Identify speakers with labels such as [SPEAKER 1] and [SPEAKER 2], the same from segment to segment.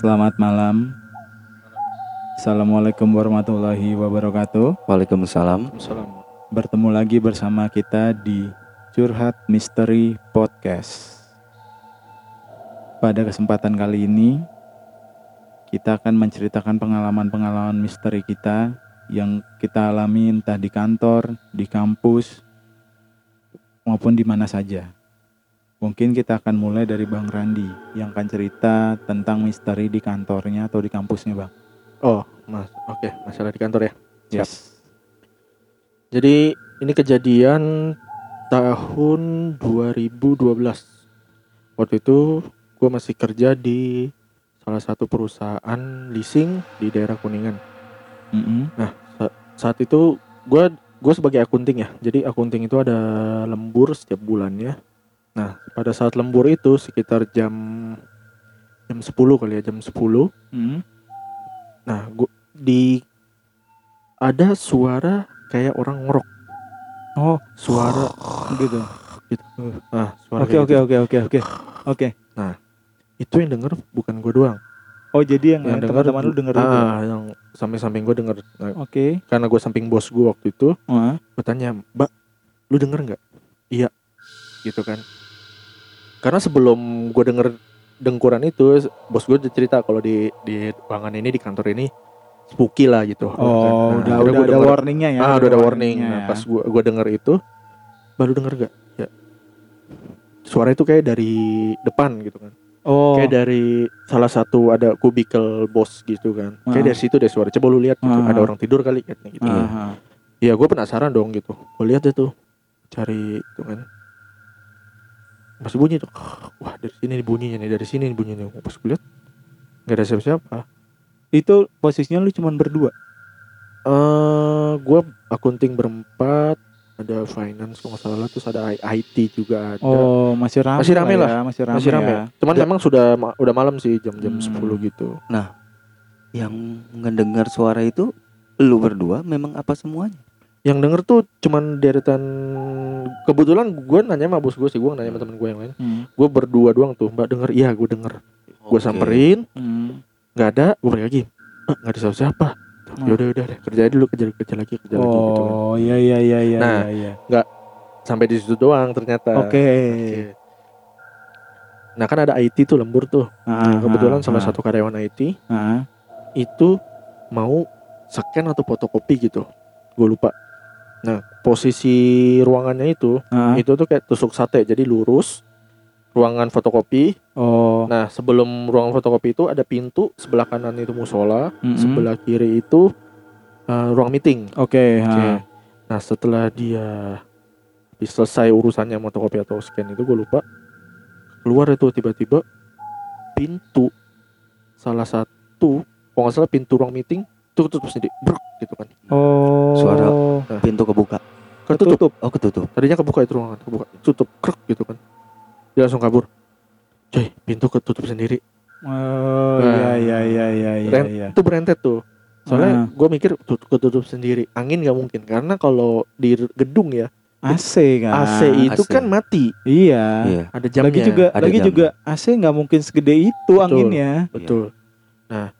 [SPEAKER 1] Selamat malam. Assalamualaikum warahmatullahi wabarakatuh.
[SPEAKER 2] Waalaikumsalam.
[SPEAKER 3] Salam.
[SPEAKER 1] Bertemu lagi bersama kita di Curhat Misteri Podcast. Pada kesempatan kali ini, kita akan menceritakan pengalaman-pengalaman misteri kita yang kita alami entah di kantor, di kampus, maupun di mana saja. Mungkin kita akan mulai dari Bang Randi yang akan cerita tentang misteri di kantornya atau di kampusnya, Bang.
[SPEAKER 3] Oh, Mas. Oke, masalah di kantor ya. Siap.
[SPEAKER 1] Yes.
[SPEAKER 3] Jadi ini kejadian tahun 2012. Waktu itu gue masih kerja di salah satu perusahaan leasing di daerah Kuningan.
[SPEAKER 1] Mm-mm.
[SPEAKER 3] Saat itu gue gue sebagai akunting ya. Jadi akunting itu ada lembur setiap bulannya. Nah, pada saat lembur itu sekitar jam jam 10 kali ya, jam 10
[SPEAKER 1] Mm-mm.
[SPEAKER 3] Nah, gua di ada suara kayak orang ngorok.
[SPEAKER 1] Oh,
[SPEAKER 3] Suara
[SPEAKER 1] gitu.
[SPEAKER 3] gitu. Nah, suara
[SPEAKER 1] Oke oke
[SPEAKER 3] gitu.
[SPEAKER 1] oke oke oke. Oke.
[SPEAKER 3] Itu yang denger bukan gue doang.
[SPEAKER 1] Oh jadi yang,
[SPEAKER 3] Yang
[SPEAKER 1] teman-teman lu denger?
[SPEAKER 3] Ah, yang samping-samping gue denger. Nah,
[SPEAKER 1] Oke.
[SPEAKER 3] karena gue samping bos gue waktu itu,
[SPEAKER 1] Wah.
[SPEAKER 3] gue tanya, "Mbak, lu denger nggak?" "Iya." Gitu kan. Karena sebelum gue denger dengkuran itu, bos gue udah cerita kalau di di ruangan ini di kantor ini spooky lah gitu.
[SPEAKER 1] Oh,
[SPEAKER 3] Nah,
[SPEAKER 1] udah udah
[SPEAKER 3] gua
[SPEAKER 1] ada
[SPEAKER 3] denger-
[SPEAKER 1] warningnya ya.
[SPEAKER 3] ah udah ada warning nah,
[SPEAKER 1] ya.
[SPEAKER 3] pas gua gua denger itu baru denger gak ya suara itu kayak dari depan gitu kan
[SPEAKER 1] Oh.
[SPEAKER 3] kayak dari salah satu ada kubikel bos gitu kan kayak
[SPEAKER 1] Ah.
[SPEAKER 3] dari situ deh suara coba lu lihat gitu
[SPEAKER 1] Ah.
[SPEAKER 3] ada orang tidur kali katanya gitu
[SPEAKER 1] Aha.
[SPEAKER 3] ya gue penasaran dong gitu gue lihat deh tuh cari itu kan masih bunyi tuh wah dari sini nih bunyinya nih dari sini nih bunyinya pas gue lihat nggak ada siapa-siapa
[SPEAKER 1] Itu posisinya lu cuman berdua.
[SPEAKER 3] eh gue akunting berempat ada finance kalau nggak salah terus ada IT juga ada
[SPEAKER 1] Oh, masih ramai.
[SPEAKER 3] Masih rame lah.
[SPEAKER 1] ya, Masih ramai.
[SPEAKER 3] masih
[SPEAKER 1] ya.
[SPEAKER 3] cuman
[SPEAKER 2] Da-
[SPEAKER 3] memang sudah udah malam sih jam-jam
[SPEAKER 1] Hmm.
[SPEAKER 3] 10 gitu
[SPEAKER 2] Yang ngedengar suara itu lu berdua memang apa semuanya?
[SPEAKER 3] Yang denger tuh cuman deretan kebetulan gue nanya sama bos gue sih gue nanya sama temen gue yang lain
[SPEAKER 1] Hmm.
[SPEAKER 3] gue berdua doang tuh mbak denger iya gue denger gue
[SPEAKER 2] Oke.
[SPEAKER 3] samperin
[SPEAKER 1] Hmm.
[SPEAKER 3] nggak ada gue balik lagi "Eh, nggak ada siapa siapa
[SPEAKER 1] Hmm.
[SPEAKER 3] ya udah udah deh kerja dulu kerja kerja lagi kerja lagi gitu kan
[SPEAKER 1] Oh, iya iya iya iya
[SPEAKER 3] Nah,
[SPEAKER 1] iya. iya.
[SPEAKER 3] sampai di situ doang ternyata
[SPEAKER 1] Oke.
[SPEAKER 3] Oke. nah kan ada IT tuh lembur tuh
[SPEAKER 1] Ah,
[SPEAKER 3] Nah, kebetulan
[SPEAKER 1] ah,
[SPEAKER 3] salah
[SPEAKER 1] ah.
[SPEAKER 3] satu karyawan IT
[SPEAKER 1] Ah.
[SPEAKER 3] itu mau scan atau fotokopi gitu gue lupa nah posisi ruangannya itu
[SPEAKER 1] Ah.
[SPEAKER 3] itu tuh kayak tusuk sate jadi lurus ruangan fotokopi
[SPEAKER 1] Oh.
[SPEAKER 3] nah sebelum ruangan fotokopi itu ada pintu sebelah kanan itu musola
[SPEAKER 1] Mm-mm.
[SPEAKER 3] sebelah kiri itu eh, ruang meeting
[SPEAKER 1] Oke.
[SPEAKER 3] Oke.
[SPEAKER 1] ah.
[SPEAKER 3] nah setelah dia habis selesai urusannya fotokopi atau scan itu gue lupa keluar itu tiba-tiba pintu salah satu kalau nggak salah pintu ruang meeting tutup sendiri bruk gitu kan
[SPEAKER 1] Oh.
[SPEAKER 2] Suara. Pintu kebuka.
[SPEAKER 3] ketutup
[SPEAKER 1] Ketutup.
[SPEAKER 2] Oh, ketutup.
[SPEAKER 3] tadinya kebuka itu ruangan kebuka tutup krek gitu kan dia langsung kabur coy pintu ketutup sendiri
[SPEAKER 1] Oh, iya
[SPEAKER 3] Nah.
[SPEAKER 1] iya iya iya iya.
[SPEAKER 3] Ren-
[SPEAKER 1] iya.
[SPEAKER 3] itu berentet tuh
[SPEAKER 1] Ah.
[SPEAKER 3] soalnya gue mikir tut- ketutup sendiri angin nggak mungkin karena kalau di gedung ya
[SPEAKER 1] AC kan.
[SPEAKER 3] AC itu
[SPEAKER 2] AC.
[SPEAKER 3] kan mati
[SPEAKER 1] Iya.
[SPEAKER 2] Iya.
[SPEAKER 3] ada jamnya
[SPEAKER 1] lagi juga
[SPEAKER 2] Ada
[SPEAKER 1] lagi juga AC nggak mungkin segede itu
[SPEAKER 3] Betul.
[SPEAKER 1] anginnya.
[SPEAKER 3] betul nah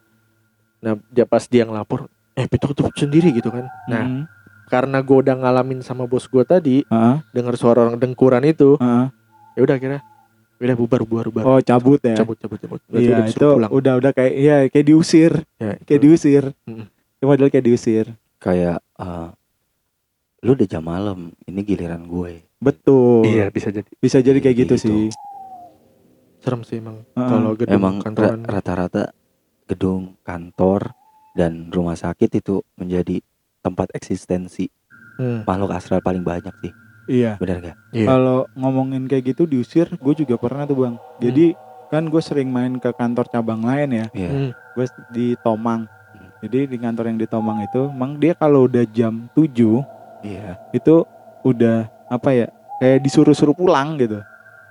[SPEAKER 3] nah dia pas dia ngelapor eh pintu ketutup sendiri gitu kan nah
[SPEAKER 1] Hmm.
[SPEAKER 3] karena gue udah ngalamin sama bos gue tadi
[SPEAKER 1] Ah,
[SPEAKER 3] dengar suara orang dengkuran itu
[SPEAKER 1] ah.
[SPEAKER 3] ya udah kira udah bubar bubar bubar
[SPEAKER 1] Oh cabut ya.
[SPEAKER 3] cabut cabut cabut
[SPEAKER 1] Iya
[SPEAKER 3] udah
[SPEAKER 1] itu
[SPEAKER 3] pulang
[SPEAKER 1] udah udah kayak iya kayak diusir,
[SPEAKER 3] ya,
[SPEAKER 1] kayak
[SPEAKER 3] itu.
[SPEAKER 1] diusir.
[SPEAKER 3] Mm-mm.
[SPEAKER 1] Itu model kayak diusir.
[SPEAKER 2] Kayak eh, lu udah jam malam, ini giliran gue.
[SPEAKER 1] Betul.
[SPEAKER 3] iya bisa jadi
[SPEAKER 1] Bisa jadi kayak gitu,
[SPEAKER 2] Gitu.
[SPEAKER 1] sih.
[SPEAKER 3] serem sih emang
[SPEAKER 1] Heeh.
[SPEAKER 3] kalau gedung
[SPEAKER 2] Emang ra-
[SPEAKER 3] kantoran
[SPEAKER 2] rata-rata gedung kantor dan rumah sakit itu menjadi tempat eksistensi
[SPEAKER 3] Hmm,
[SPEAKER 2] makhluk astral paling banyak sih.
[SPEAKER 1] Iya.
[SPEAKER 2] Benar gak?
[SPEAKER 3] iya.
[SPEAKER 1] Kalau ngomongin kayak gitu diusir, gue juga pernah tuh bang. Jadi kan gue sering main ke kantor cabang lain ya.
[SPEAKER 2] Iya.
[SPEAKER 3] Hmm,
[SPEAKER 1] Gue di Tomang.
[SPEAKER 2] Hmm.
[SPEAKER 1] Jadi di kantor yang di Tomang itu, emang dia kalau udah jam 7
[SPEAKER 2] Iya.
[SPEAKER 1] itu udah apa ya? Kayak disuruh-suruh pulang gitu.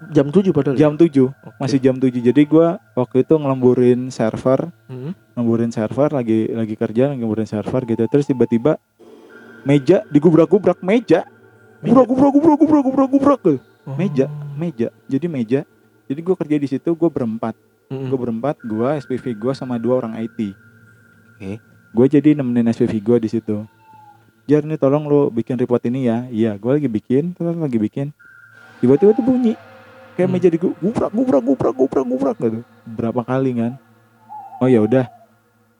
[SPEAKER 3] Jam 7 padahal ya?
[SPEAKER 1] Jam 7,
[SPEAKER 3] Oke.
[SPEAKER 1] masih jam 7. Jadi gua waktu itu ngelemburin server,
[SPEAKER 3] Hmm,
[SPEAKER 1] ngelemburin server lagi lagi kerja, ngelemburin server gitu. Terus tiba-tiba meja digubrak-gubrak meja. Gubrak gubrak gubrak gubrak gubrak gubrak gitu.
[SPEAKER 3] Oh.
[SPEAKER 1] Meja, meja. Jadi meja. Jadi gua kerja di situ, gua berempat.
[SPEAKER 3] Mm-mm.
[SPEAKER 1] gue berempat gue SPV gue sama dua orang IT
[SPEAKER 2] Oke.
[SPEAKER 1] gue jadi nemenin SPV gue di situ jar nih tolong lo bikin report ini ya iya gue lagi bikin terus lagi bikin tiba-tiba tuh bunyi kayak
[SPEAKER 3] Hmm.
[SPEAKER 1] meja di gubrak gubrak gubrak gubrak gubrak gitu. Berapa kali kan? Oh ya udah.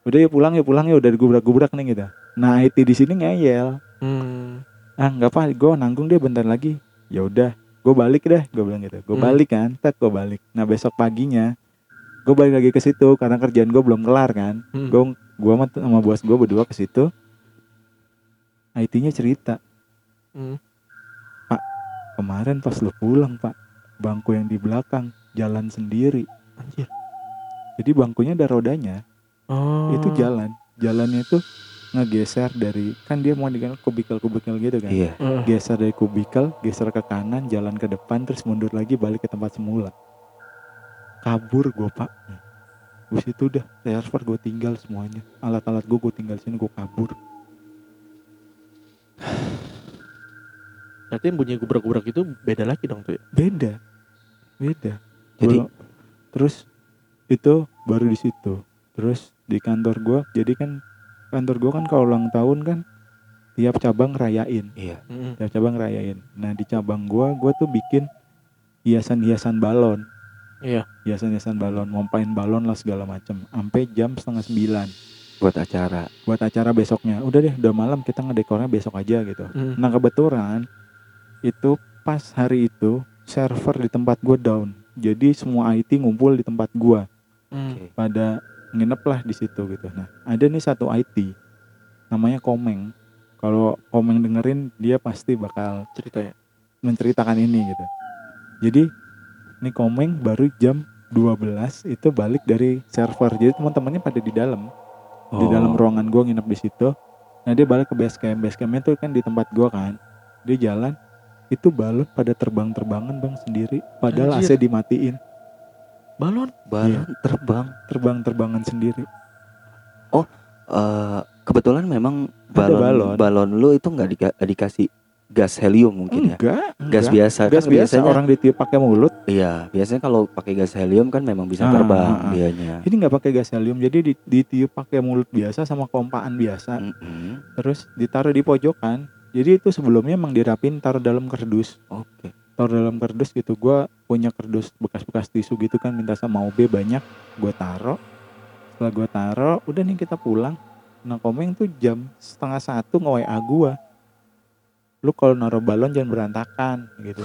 [SPEAKER 1] Udah ya pulang ya pulang ya udah digubrak gubrak nih gitu. Nah IT di sini ngeyel.
[SPEAKER 3] Hmm.
[SPEAKER 1] ah nggak apa gue nanggung deh bentar lagi. Ya udah. Gue balik deh gue bilang gitu. Gue
[SPEAKER 3] Hmm.
[SPEAKER 1] balik kan? Tek gue balik. Nah besok paginya gue balik lagi ke situ karena kerjaan gue belum kelar kan?
[SPEAKER 3] Hmm.
[SPEAKER 1] gue gue sama, sama bos gue berdua ke situ. IT-nya cerita.
[SPEAKER 3] Hmm.
[SPEAKER 1] kemarin pas lu pulang pak bangku yang di belakang jalan sendiri.
[SPEAKER 3] Anjir.
[SPEAKER 1] jadi bangkunya ada rodanya.
[SPEAKER 3] Oh.
[SPEAKER 1] itu jalan. Jalannya itu ngegeser dari kan dia mau dikenal kubikel-kubikel gitu kan?
[SPEAKER 2] Iya.
[SPEAKER 3] Eh,
[SPEAKER 1] geser dari kubikel geser ke kanan jalan ke depan terus mundur lagi balik ke tempat semula. Kabur gue pak. Habis itu udah server gue tinggal semuanya. Alat-alat gue gue tinggal sini gue kabur.
[SPEAKER 3] Berarti yang bunyi gubrak-gubrak itu beda lagi dong tuh ya?
[SPEAKER 1] beda beda.
[SPEAKER 2] Jadi
[SPEAKER 1] Gua- terus itu baru di situ. Terus di kantor gua jadi kan kantor gua kan kalau ulang tahun kan tiap cabang rayain.
[SPEAKER 2] Iya.
[SPEAKER 1] Tiap cabang rayain. Nah di cabang gua gua tuh bikin hiasan-hiasan balon.
[SPEAKER 3] Iya.
[SPEAKER 1] hiasan-hiasan balon mompain balon lah segala macem sampai jam setengah sembilan.
[SPEAKER 2] Buat acara.
[SPEAKER 1] buat acara besoknya. Udah deh udah malam kita ngedekornya besok aja gitu.
[SPEAKER 3] Mm.
[SPEAKER 1] Nah kebetulan itu pas hari itu server di tempat gue down. Jadi semua IT ngumpul di tempat gua
[SPEAKER 3] Mm.
[SPEAKER 2] Oke.
[SPEAKER 1] pada nginep lah di situ gitu. Nah ada nih satu IT namanya Komeng. Kalau Komeng dengerin dia pasti bakal
[SPEAKER 3] Ceritanya.
[SPEAKER 1] menceritakan ini gitu. Jadi ini Komeng baru jam 12 itu balik dari server. Jadi teman-temannya pada di dalam di
[SPEAKER 2] Oh.
[SPEAKER 1] dalam ruangan gua nginep di situ. Nah dia balik ke base camp. Base campnya tuh kan di tempat gua kan. Dia jalan itu balon pada terbang-terbangan bang sendiri. Padahal
[SPEAKER 3] Anjir.
[SPEAKER 1] AC dimatiin.
[SPEAKER 3] Balon?
[SPEAKER 2] balon
[SPEAKER 1] Iya.
[SPEAKER 2] terbang.
[SPEAKER 1] Terbang-terbangan sendiri.
[SPEAKER 2] Eh, kebetulan memang
[SPEAKER 1] Ada
[SPEAKER 2] balon
[SPEAKER 1] balon.
[SPEAKER 2] balon lu itu nggak dika- dikasih gas helium mungkin ya.
[SPEAKER 1] Enggak.
[SPEAKER 2] Gas
[SPEAKER 1] enggak.
[SPEAKER 2] biasa
[SPEAKER 1] Gas
[SPEAKER 2] kan
[SPEAKER 1] biasa
[SPEAKER 2] biasanya.
[SPEAKER 1] orang ditiup pakai mulut.
[SPEAKER 2] Iya, biasanya kalau pakai gas helium kan memang bisa
[SPEAKER 1] Ah,
[SPEAKER 2] terbang
[SPEAKER 1] ah, ah.
[SPEAKER 2] dianya.
[SPEAKER 1] Ini nggak pakai gas helium. Jadi di- ditiup pakai mulut biasa sama kompaan biasa.
[SPEAKER 2] Mm-mm.
[SPEAKER 1] Terus ditaruh di pojokan. Jadi itu sebelumnya emang dirapin taruh dalam kardus.
[SPEAKER 2] Oke.
[SPEAKER 1] taruh dalam kardus gitu. Gua punya kardus bekas-bekas tisu gitu kan minta sama OB banyak. Gua taruh. Setelah gua taruh udah nih kita pulang. Nah komeng tuh jam setengah satu nge WA gua. Lu kalau naruh balon jangan berantakan gitu.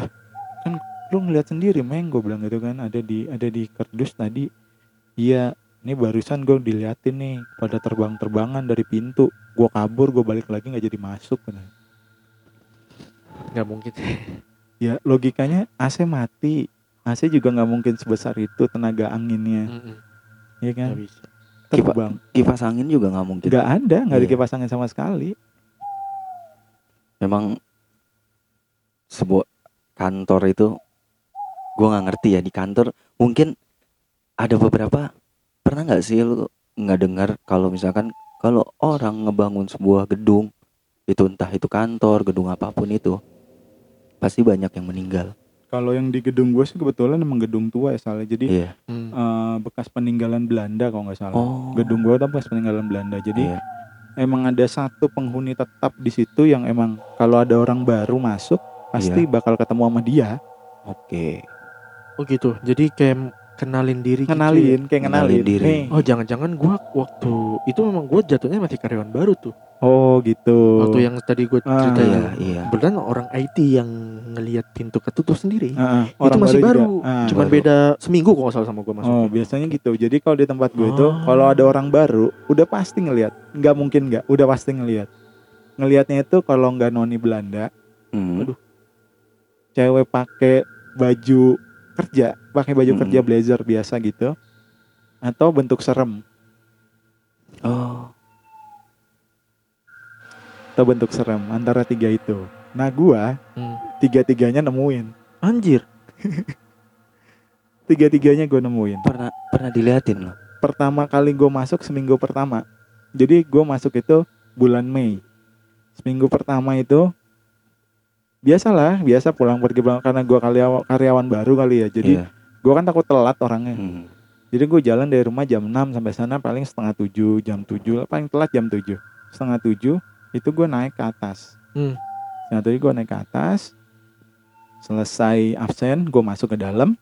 [SPEAKER 1] Kan lu ngeliat sendiri meng gue bilang gitu kan. Ada di ada di kardus tadi. Iya ini barusan gue diliatin nih pada terbang-terbangan dari pintu gua kabur gue balik lagi nggak jadi masuk.
[SPEAKER 3] Nggak mungkin.
[SPEAKER 1] ya logikanya AC mati AC juga nggak mungkin sebesar itu tenaga anginnya
[SPEAKER 3] Mm-mm.
[SPEAKER 1] ya kan
[SPEAKER 3] Nggak bisa.
[SPEAKER 2] Kipa-
[SPEAKER 1] terbang
[SPEAKER 2] Kipas angin juga nggak mungkin.
[SPEAKER 1] nggak ada nggak ada
[SPEAKER 2] Iya.
[SPEAKER 1] kipas angin sama sekali
[SPEAKER 2] Memang sebuah kantor itu gua nggak ngerti ya di kantor mungkin ada beberapa pernah nggak sih lu nggak dengar kalau misalkan kalau orang ngebangun sebuah gedung itu entah itu kantor gedung apa pun itu pasti banyak yang meninggal
[SPEAKER 1] kalau yang di gedung gue sih kebetulan emang gedung tua ya salah jadi
[SPEAKER 2] iya
[SPEAKER 3] Mm.
[SPEAKER 1] eh, bekas peninggalan Belanda kalau nggak salah
[SPEAKER 2] oh
[SPEAKER 1] gedung gue tuh bekas peninggalan Belanda jadi
[SPEAKER 2] iya.
[SPEAKER 1] emang ada satu penghuni tetap di situ yang emang kalau ada orang baru masuk pasti
[SPEAKER 2] Iya.
[SPEAKER 1] bakal ketemu sama dia
[SPEAKER 2] oke
[SPEAKER 3] Oh gitu. Jadi kayak kenalin diri gitu ya?
[SPEAKER 1] ngenalin kayak ngenalin,
[SPEAKER 2] Ngenalin diri.
[SPEAKER 1] Nih.
[SPEAKER 3] Oh jangan-jangan gua waktu itu memang gua jatuhnya masih karyawan baru tuh.
[SPEAKER 1] oh gitu
[SPEAKER 3] Waktu yang tadi gua
[SPEAKER 1] Ah.
[SPEAKER 3] ceritain.
[SPEAKER 2] iya iya
[SPEAKER 3] Kebetulan orang IT yang ngelihat pintu ketutup sendiri.
[SPEAKER 1] Ah, ah,
[SPEAKER 3] itu masih baru.
[SPEAKER 1] juga. Ah.
[SPEAKER 3] Cuman
[SPEAKER 2] baru.
[SPEAKER 3] beda seminggu kok salah sama gua masuk.
[SPEAKER 1] Oh biasanya gitu. Jadi kalau di tempat gue itu
[SPEAKER 3] Oh.
[SPEAKER 1] kalau ada orang baru udah pasti ngelihat. Nggak mungkin nggak. Udah pasti ngelihat. Ngelihatnya itu kalau nggak noni Belanda,
[SPEAKER 2] Hmm.
[SPEAKER 3] Aduh.
[SPEAKER 1] cewek pakai baju kerja, pakai baju
[SPEAKER 2] Hmm.
[SPEAKER 1] kerja blazer biasa gitu, atau bentuk serem,
[SPEAKER 2] oh
[SPEAKER 1] atau bentuk serem antara tiga itu. Nah gua
[SPEAKER 3] Hmm.
[SPEAKER 1] tiga tiganya nemuin,
[SPEAKER 3] Anjir.
[SPEAKER 1] tiga tiganya gue nemuin.
[SPEAKER 2] pernah pernah diliatin loh
[SPEAKER 1] Pertama kali gue masuk seminggu pertama. Jadi gue masuk itu bulan Mei. Seminggu pertama itu biasalah, biasa pulang pergi pulang karena gue karyawan, karyawan baru kali ya. Jadi
[SPEAKER 2] Iya.
[SPEAKER 1] gue kan takut telat orangnya.
[SPEAKER 2] Hmm.
[SPEAKER 1] Jadi gue jalan dari rumah jam 6 sampai sana paling setengah 7, jam 7, paling telat jam 7. Setengah 7 itu gue naik ke atas.
[SPEAKER 3] Hmm.
[SPEAKER 1] Setengah 7 gue naik ke atas. Selesai absen, gue masuk ke dalam.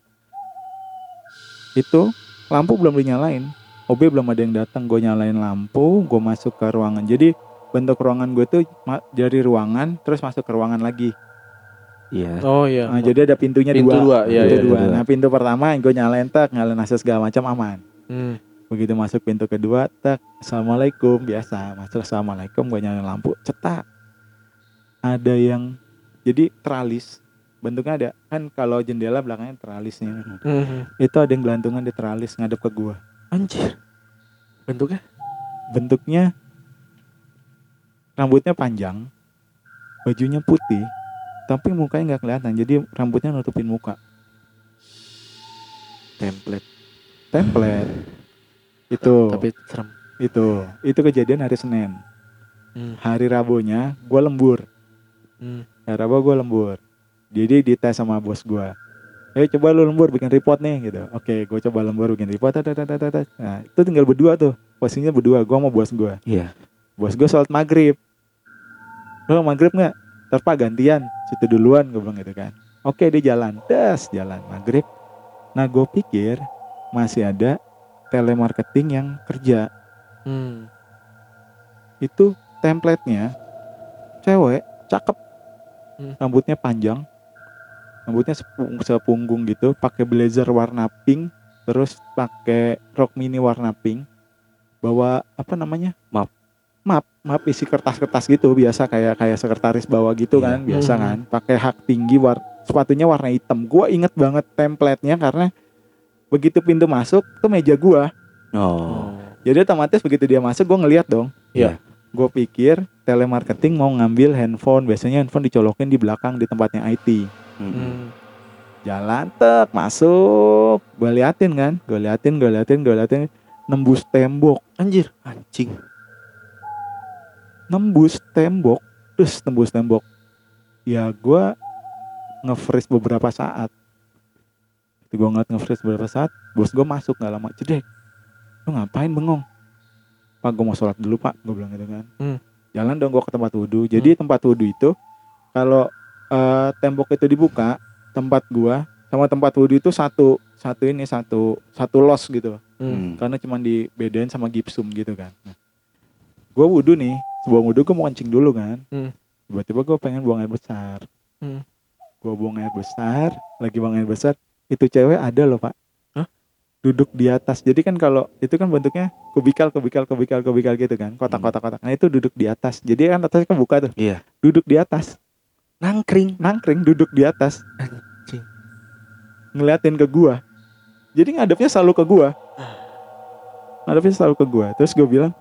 [SPEAKER 1] Itu lampu belum dinyalain. OB belum ada yang datang, gue nyalain lampu, gue masuk ke ruangan. Jadi bentuk ruangan gue tuh dari ruangan terus masuk ke ruangan lagi.
[SPEAKER 2] Iya.
[SPEAKER 3] Oh iya.
[SPEAKER 1] Nah, jadi ada pintunya
[SPEAKER 3] Pintu
[SPEAKER 1] dua.
[SPEAKER 3] dua, iya,
[SPEAKER 1] pintu
[SPEAKER 2] iya,
[SPEAKER 1] dua.
[SPEAKER 2] dua.
[SPEAKER 1] Nah pintu pertama gue nyalain tak, nyalain akses segala macam aman.
[SPEAKER 3] Hmm.
[SPEAKER 1] Begitu masuk pintu kedua, tak, assalamualaikum biasa. Masuk assalamualaikum, gue nyalain lampu, cetak. Ada yang jadi teralis, bentuknya ada kan kalau jendela belakangnya teralisnya.
[SPEAKER 3] Hmm.
[SPEAKER 1] Itu ada yang gelantungan di teralis ngadep ke gue.
[SPEAKER 3] Anjir. Bentuknya?
[SPEAKER 1] Bentuknya rambutnya panjang, bajunya putih, tapi mukanya nggak kelihatan. Jadi rambutnya nutupin muka.
[SPEAKER 3] Template.
[SPEAKER 1] Template. Itu.
[SPEAKER 3] Tapi serem.
[SPEAKER 1] itu itu kejadian hari Senin
[SPEAKER 3] Hmm.
[SPEAKER 1] hari Rabunya gue lembur
[SPEAKER 3] Hmm.
[SPEAKER 1] hari Rabu gue lembur jadi dites sama bos gue eh coba lu lembur bikin report nih gitu oke gue coba lembur bikin report nah itu tinggal berdua tuh posisinya berdua gue sama bos gue
[SPEAKER 2] Iya.
[SPEAKER 1] Bos gue sholat maghrib. Lu maghrib nggak? Ntar pak gantian situ duluan gue bilang gitu kan. Oke dia jalan. Das jalan. Maghrib. Nah gue pikir masih ada telemarketing yang kerja.
[SPEAKER 3] Hmm.
[SPEAKER 1] itu template-nya cewek cakep.
[SPEAKER 3] Hmm.
[SPEAKER 1] rambutnya panjang. Rambutnya sepung- sepunggung gitu pakai blazer warna pink terus pakai rok mini warna pink. Bawa apa namanya?
[SPEAKER 2] Map.
[SPEAKER 1] Map map isi kertas-kertas gitu biasa kayak kayak sekretaris bawa gitu
[SPEAKER 2] Iya.
[SPEAKER 1] kan biasa
[SPEAKER 3] Hmm.
[SPEAKER 1] kan pakai hak tinggi war sepatunya warna hitam gua inget banget template-nya karena begitu pintu masuk tuh meja gua
[SPEAKER 2] Oh.
[SPEAKER 1] jadi otomatis begitu dia masuk gue ngeliat dong.
[SPEAKER 3] Iya.
[SPEAKER 1] Gue pikir telemarketing mau ngambil handphone. Biasanya handphone dicolokin di belakang di tempatnya IT.
[SPEAKER 2] Mm-mm.
[SPEAKER 3] Hmm.
[SPEAKER 1] Jalan tek masuk. Gue liatin kan. Gue liatin, gue liatin, gue liatin. Nembus tembok.
[SPEAKER 3] Anjir.
[SPEAKER 2] Anjing.
[SPEAKER 1] Nembus tembok. Terus tembus tembok. Ya gue nge-freeze beberapa saat. Itu gue ngeliat nge-freeze beberapa saat. Bos gue masuk gak lama. Cedek. Lu ngapain bengong? Pak gue mau sholat dulu pak. Gue bilang gitu kan.
[SPEAKER 3] Hmm.
[SPEAKER 1] Jalan dong gue ke tempat wudhu. Jadi tempat wudhu itu. Kalau eh, tembok itu dibuka. Tempat gua sama tempat wudhu itu satu satu ini satu satu los gitu
[SPEAKER 3] Hmm.
[SPEAKER 2] Hmm.
[SPEAKER 1] karena cuma dibedain sama gipsum gitu kan nah, gue wudhu nih sebelum wudhu gue mau kencing dulu kan.
[SPEAKER 3] Hmm.
[SPEAKER 1] tiba-tiba gue pengen buang air besar.
[SPEAKER 3] Hmm.
[SPEAKER 1] gue buang air besar lagi buang air besar itu cewek ada loh pak.
[SPEAKER 3] Hah?
[SPEAKER 1] duduk di atas. Jadi kan kalau itu kan bentuknya kubikal kubikal kubikal kubikal gitu kan. Kotak-kotak kotak nah itu duduk di atas. Jadi kan atasnya kan buka tuh.
[SPEAKER 2] Iya.
[SPEAKER 1] duduk di atas.
[SPEAKER 2] Nangkring.
[SPEAKER 1] nangkring duduk di atas.
[SPEAKER 3] Anjing.
[SPEAKER 1] ngeliatin ke gua. Jadi ngadepnya selalu ke gua. Ngadepnya selalu ke gua. Terus gue bilang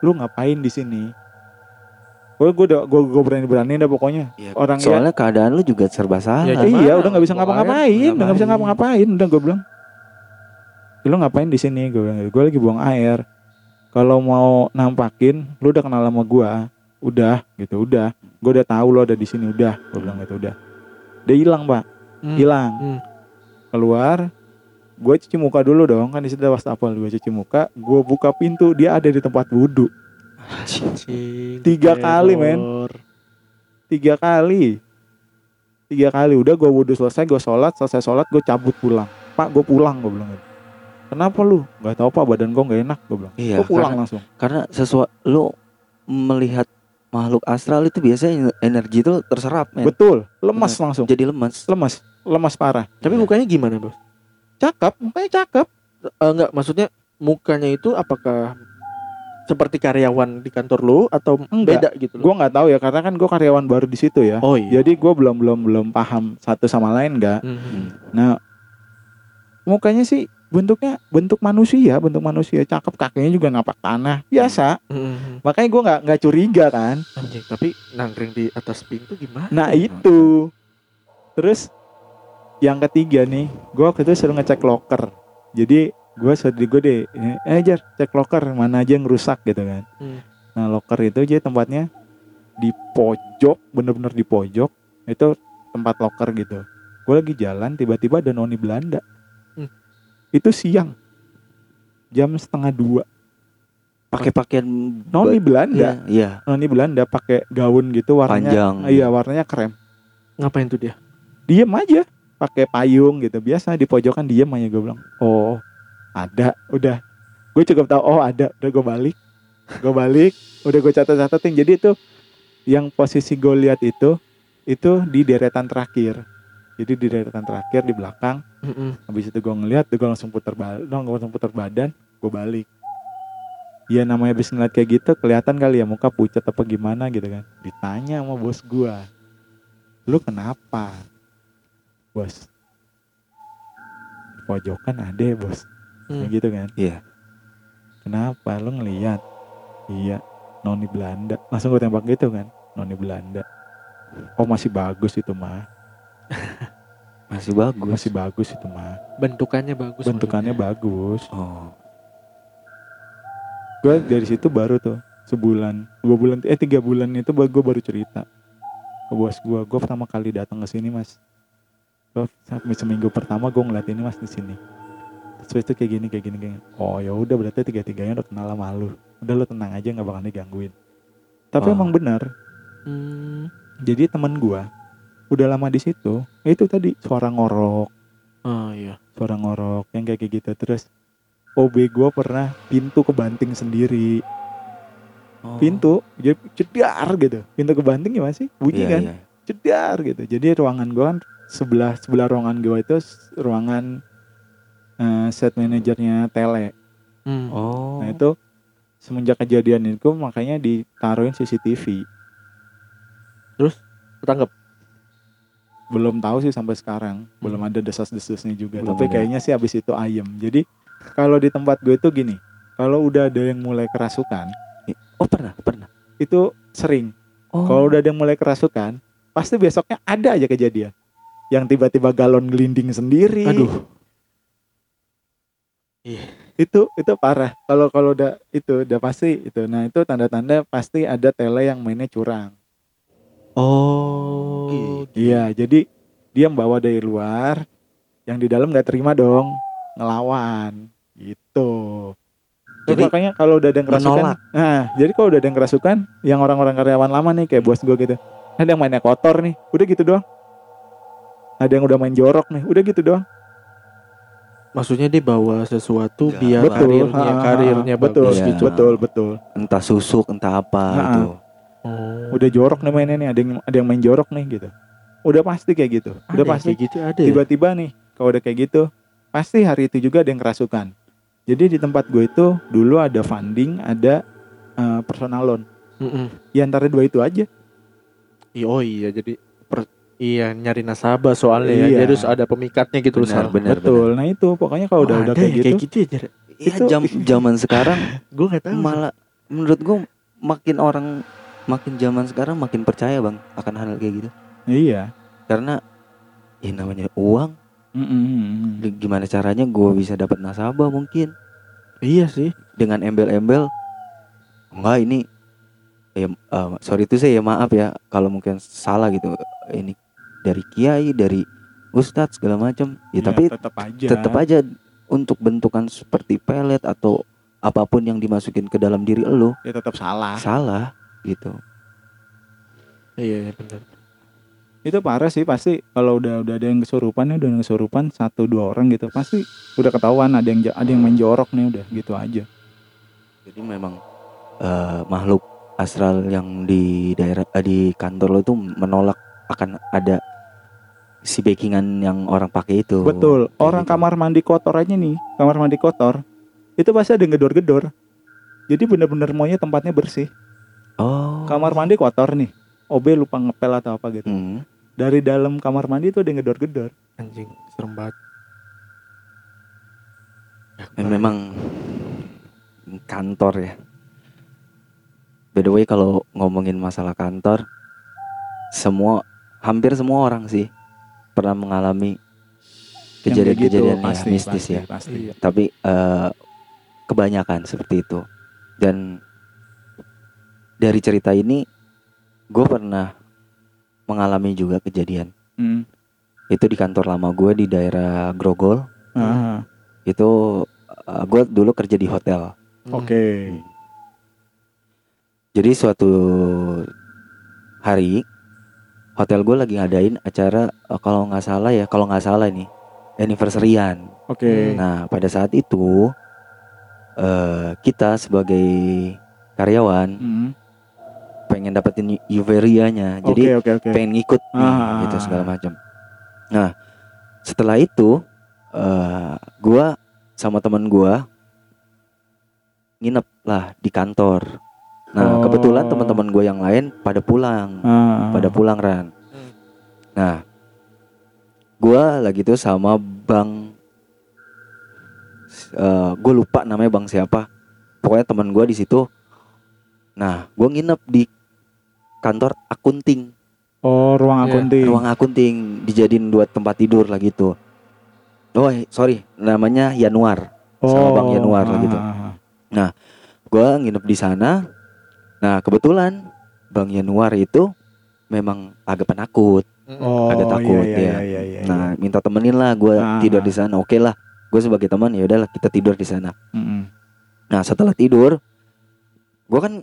[SPEAKER 1] lu ngapain di sini gue gue udah gue gue berani berani dah pokoknya
[SPEAKER 2] Iya.
[SPEAKER 1] orang
[SPEAKER 2] Soalnya keadaan lu juga serba salah.
[SPEAKER 3] Ya,
[SPEAKER 1] ya,
[SPEAKER 3] gimana?
[SPEAKER 1] iya udah nggak bisa ngapa-ngapain udah nggak bisa
[SPEAKER 2] ngapain.
[SPEAKER 1] ngapa-ngapain udah gue bilang lu ngapain di sini gue bilang gue lagi buang air kalau mau nampakin lu udah kenal sama gua udah gitu udah gue udah tahu lo ada di sini udah gue bilang gitu udah dia hilang pak
[SPEAKER 3] Hmm.
[SPEAKER 1] hilang
[SPEAKER 3] Hmm.
[SPEAKER 1] keluar gue cuci muka dulu dong kan di situ ada wastafel gue cuci muka gue buka pintu dia ada di tempat wudhu. Tiga kali, men. Tiga kali. Tiga kali. Udah gue wudhu selesai gue sholat selesai sholat gue cabut pulang. Pak gue pulang gue bilang gitu. kenapa lu? Nggak tahu pak. Badan gue nggak enak gue bilang.
[SPEAKER 2] Iya,
[SPEAKER 1] gue pulang
[SPEAKER 2] karena-
[SPEAKER 1] langsung.
[SPEAKER 2] Karena sesuatu lu melihat makhluk astral itu biasanya energi itu terserap men.
[SPEAKER 1] betul. Lemas langsung.
[SPEAKER 2] Jadi lemas.
[SPEAKER 1] lemas. Lemas parah.
[SPEAKER 3] Tapi mukanya gimana, Bos?
[SPEAKER 1] Cakep mukanya cakep
[SPEAKER 3] Eh, enggak, maksudnya mukanya itu apakah seperti karyawan di kantor lu atau
[SPEAKER 1] Enggak.
[SPEAKER 3] beda gitu
[SPEAKER 1] gue
[SPEAKER 3] loh?
[SPEAKER 1] nggak tahu ya karena kan gue karyawan baru di situ ya
[SPEAKER 3] Oh iya.
[SPEAKER 1] jadi gue belum belum belum paham satu sama lain nggak
[SPEAKER 3] Hmm.
[SPEAKER 1] Nah, mukanya sih bentuknya bentuk manusia, bentuk manusia cakep, kakinya juga napak tanah, biasa.
[SPEAKER 3] Hmm.
[SPEAKER 1] Makanya gua nggak nggak curiga kan.
[SPEAKER 3] Anjing, tapi nangkring di atas pintu gimana?
[SPEAKER 1] Nah itu, terus yang ketiga nih, gua waktu itu suruh ngecek locker. Jadi gua suruh di gue deh, eh jar cek locker mana aja yang rusak gitu kan.
[SPEAKER 3] Hmm.
[SPEAKER 1] Nah locker itu aja tempatnya di pojok, bener-bener di pojok. Itu tempat locker gitu. Gue lagi jalan, tiba-tiba ada noni Belanda.
[SPEAKER 3] Hmm.
[SPEAKER 1] Itu siang, jam setengah dua
[SPEAKER 2] pakai pakaian
[SPEAKER 1] noni Belanda
[SPEAKER 2] Iya, iya.
[SPEAKER 1] noni Belanda pakai gaun gitu warnanya
[SPEAKER 2] Panjang.
[SPEAKER 1] iya warnanya krem
[SPEAKER 3] Ngapain tuh dia?
[SPEAKER 1] diem aja pakai payung gitu. Biasa di pojokan diem aja gue bilang oh ada udah. Gue cukup tahu oh ada. Udah gue balik gue balik udah gue catat catatin jadi itu yang posisi gue lihat itu itu di deretan terakhir. Jadi di deretan terakhir di belakang
[SPEAKER 3] Mm-mm.
[SPEAKER 1] habis itu gue ngeliat gue langsung putar badan langsung putar badan gue balik. Iya namanya habis ngeliat kayak gitu kelihatan kali ya muka pucat apa gimana gitu kan. Ditanya sama bos gua lu kenapa bos. Di pojokan ada ya bos.
[SPEAKER 3] Hmm.
[SPEAKER 1] Kayak gitu kan?
[SPEAKER 2] Iya.
[SPEAKER 1] kenapa? Lu ngeliat? Iya. Noni Belanda. Langsung gue tembak gitu kan? Noni Belanda. Oh masih bagus itu mah
[SPEAKER 2] Masih bagus.
[SPEAKER 1] masih bagus itu mah
[SPEAKER 3] Bentukannya bagus.
[SPEAKER 1] bentukannya
[SPEAKER 3] maksudnya.
[SPEAKER 1] bagus.
[SPEAKER 2] Oh.
[SPEAKER 1] gue dari situ baru tuh sebulan dua bulan eh tiga bulan itu gue baru cerita ke bos gue gue pertama kali datang ke sini mas seminggu pertama gue ngeliat ini mas di sini terus itu kayak gini kayak gini kayak gini. oh ya udah berarti tiga tiganya udah kenal sama lu udah lu tenang aja nggak bakal digangguin tapi
[SPEAKER 2] Oh.
[SPEAKER 1] emang benar
[SPEAKER 3] Hmm.
[SPEAKER 1] jadi teman gue udah lama di situ itu tadi suara ngorok
[SPEAKER 3] Oh iya.
[SPEAKER 1] suara ngorok yang kayak gitu terus OB gue pernah pintu kebanting sendiri
[SPEAKER 2] Oh.
[SPEAKER 1] pintu jadi cedar gitu pintu kebanting gimana sih bunyi
[SPEAKER 2] Iya,
[SPEAKER 1] kan
[SPEAKER 2] iya.
[SPEAKER 1] cedar gitu jadi ruangan gua kan sebelah sebelah ruangan gua itu ruangan eh, set manajernya tele
[SPEAKER 3] Hmm.
[SPEAKER 2] Oh.
[SPEAKER 1] nah itu semenjak kejadian itu makanya ditaruhin CCTV
[SPEAKER 3] Ketangkep.
[SPEAKER 1] belum tahu sih sampai sekarang belum ada desas-desusnya juga
[SPEAKER 2] Belum
[SPEAKER 1] tapi
[SPEAKER 2] ada.
[SPEAKER 1] kayaknya sih abis itu ayem jadi kalau di tempat gue itu gini kalau udah ada yang mulai kerasukan
[SPEAKER 2] Oh, pernah, pernah.
[SPEAKER 1] itu sering
[SPEAKER 2] Oh.
[SPEAKER 1] Kalau udah ada yang mulai kerasukan, pasti besoknya ada aja kejadian. Yang tiba-tiba galon gelinding sendiri.
[SPEAKER 3] Aduh.
[SPEAKER 1] Itu itu parah. Kalau kalau udah itu udah pasti itu. Nah, itu tanda-tanda pasti ada tele yang mainnya curang.
[SPEAKER 3] Oh.
[SPEAKER 1] Iya, jadi dia bawa dari luar, yang di dalam nggak terima dong, ngelawan. Gitu.
[SPEAKER 2] Jadi,
[SPEAKER 1] makanya kalau udah ada yang kerasukan,
[SPEAKER 2] menolak.
[SPEAKER 1] nah, jadi kalau udah ada yang kerasukan, yang orang-orang karyawan lama nih kayak bos gue gitu, ada yang mainnya kotor nih, udah gitu doang. Ada yang udah main jorok nih, udah gitu doang.
[SPEAKER 3] Maksudnya dia bawa sesuatu
[SPEAKER 2] Enggak,
[SPEAKER 3] biar
[SPEAKER 1] betul,
[SPEAKER 3] karirnya
[SPEAKER 1] ha, ha,
[SPEAKER 3] karirnya
[SPEAKER 1] ha, betul,
[SPEAKER 3] bagus
[SPEAKER 2] Iya.
[SPEAKER 3] gitu.
[SPEAKER 1] betul, betul.
[SPEAKER 2] Entah susuk, entah apa
[SPEAKER 1] Nah,
[SPEAKER 2] itu.
[SPEAKER 3] Oh.
[SPEAKER 1] Udah jorok nih mainnya nih, ada yang ada yang main jorok nih gitu. Udah pasti kayak gitu.
[SPEAKER 3] Ada
[SPEAKER 1] Udah pasti
[SPEAKER 3] kayak gitu ada. ya?
[SPEAKER 1] tiba-tiba nih kalau udah kayak gitu pasti hari itu juga ada yang kerasukan jadi di tempat gue itu dulu ada funding ada eh, personal loan
[SPEAKER 3] Mm-mm.
[SPEAKER 1] di antara dua itu aja
[SPEAKER 3] Iya, Oh iya jadi per- iya nyari nasabah soalnya ya.
[SPEAKER 1] Iya.
[SPEAKER 3] Jadi harus ada pemikatnya gitu
[SPEAKER 2] Benar, benar.
[SPEAKER 1] betul nah itu pokoknya kalau
[SPEAKER 3] Oh,
[SPEAKER 1] udah udah
[SPEAKER 3] ada
[SPEAKER 1] kayak
[SPEAKER 3] ya
[SPEAKER 1] gitu
[SPEAKER 3] kayak gitu ya Jar?
[SPEAKER 2] Iya,
[SPEAKER 1] Itu-
[SPEAKER 2] jam zaman sekarang
[SPEAKER 3] Gue nggak tahu.
[SPEAKER 2] malah menurut gua makin orang makin zaman sekarang makin percaya, Bang, akan hal kayak gitu.
[SPEAKER 1] iya
[SPEAKER 2] Karena ya namanya uang,
[SPEAKER 1] Mm-mm.
[SPEAKER 2] gimana caranya gua bisa dapat nasabah mungkin
[SPEAKER 3] Iya sih.
[SPEAKER 2] dengan embel-embel enggak ini ya eh, sorry itu saya ya maaf ya kalau mungkin salah gitu ini dari kiai dari ustadz segala macam. Ya,
[SPEAKER 1] Iya,
[SPEAKER 2] tapi
[SPEAKER 1] tetap aja.
[SPEAKER 2] tetap aja untuk bentukan seperti pelet atau apa pun yang dimasukin ke dalam diri lo
[SPEAKER 1] ya tetap salah.
[SPEAKER 2] salah gitu.
[SPEAKER 3] Iya iya, benar.
[SPEAKER 1] itu parah sih pasti kalau udah udah ada yang kesurupan nih udah ada yang kesurupan satu dua orang gitu pasti udah ketahuan ada yang ada yang main jorok nih udah gitu aja.
[SPEAKER 2] Jadi memang eh, makhluk astral yang di daerah eh, di kantor lo itu menolak akan ada si backingan yang orang pakai itu
[SPEAKER 1] Betul. Orang
[SPEAKER 2] gitu.
[SPEAKER 1] kamar mandi kotor aja nih, kamar mandi kotor. Itu pasti ada yang gedor-gedor. Jadi bener-bener maunya tempatnya bersih.
[SPEAKER 2] oh
[SPEAKER 1] Kamar mandi kotor nih. OB lupa ngepel atau apa gitu.
[SPEAKER 2] Hmm.
[SPEAKER 1] Dari dalam kamar mandi itu ada yang gedor-gedor.
[SPEAKER 3] Anjing serem banget. Ya,
[SPEAKER 2] memang kantor ya. By the way kalau ngomongin masalah kantor, semua hampir semua orang sih pernah mengalami
[SPEAKER 1] gitu,
[SPEAKER 2] kejadian-kejadian ya,
[SPEAKER 1] pasti,
[SPEAKER 2] mistis
[SPEAKER 1] pasti,
[SPEAKER 2] ya.
[SPEAKER 1] Pasti.
[SPEAKER 2] Tapi eh, kebanyakan seperti itu. Dan dari cerita ini, gue pernah mengalami juga kejadian.
[SPEAKER 1] Hmm.
[SPEAKER 2] Itu di kantor lama gue di daerah Grogol.
[SPEAKER 1] Ah,
[SPEAKER 2] Itu gue dulu kerja di hotel.
[SPEAKER 3] Hmm.
[SPEAKER 1] Oke.
[SPEAKER 2] Jadi suatu hari hotel gue lagi ngadain acara eh, kalau nggak salah ya, kalau nggak salah nih anniversary-an.
[SPEAKER 1] Oke.
[SPEAKER 2] Nah pada saat itu eh kita sebagai karyawan
[SPEAKER 1] Hmm.
[SPEAKER 2] pengen dapetin euforianya, jadi
[SPEAKER 1] Oke oke oke.
[SPEAKER 2] pengen ngikut nih,
[SPEAKER 1] Ah.
[SPEAKER 2] gitu segala macam. Nah setelah itu eh gua sama teman gua nginep lah di kantor. Nah
[SPEAKER 1] Oh.
[SPEAKER 2] kebetulan teman-teman gue yang lain pada pulang,
[SPEAKER 1] Ah.
[SPEAKER 2] pada pulang Ran. Nah gua lagi tuh sama bang, gue lupa namanya bang siapa. Pokoknya teman gua di situ. Nah gue nginep di kantor akunting.
[SPEAKER 1] Oh ruang
[SPEAKER 3] Iya,
[SPEAKER 1] akunting.
[SPEAKER 2] ruang akunting dijadiin dua tempat tidur lah gitu. Oh sorry namanya Januar. sama Bang Yanuar lah gitu.
[SPEAKER 1] ah,
[SPEAKER 2] Gua nginep di sana. Nah kebetulan Bang Januar itu memang agak penakut.
[SPEAKER 1] Oh
[SPEAKER 2] Agak takut,
[SPEAKER 1] iya,
[SPEAKER 2] ya.
[SPEAKER 1] iya, iya, iya,
[SPEAKER 2] Nah minta temenin lah gue
[SPEAKER 1] Ah.
[SPEAKER 2] tidur di sana. Oke lah. Gue sebagai teman ya udahlah kita tidur di sana.
[SPEAKER 1] Mm-mm.
[SPEAKER 2] Nah setelah tidur, gue kan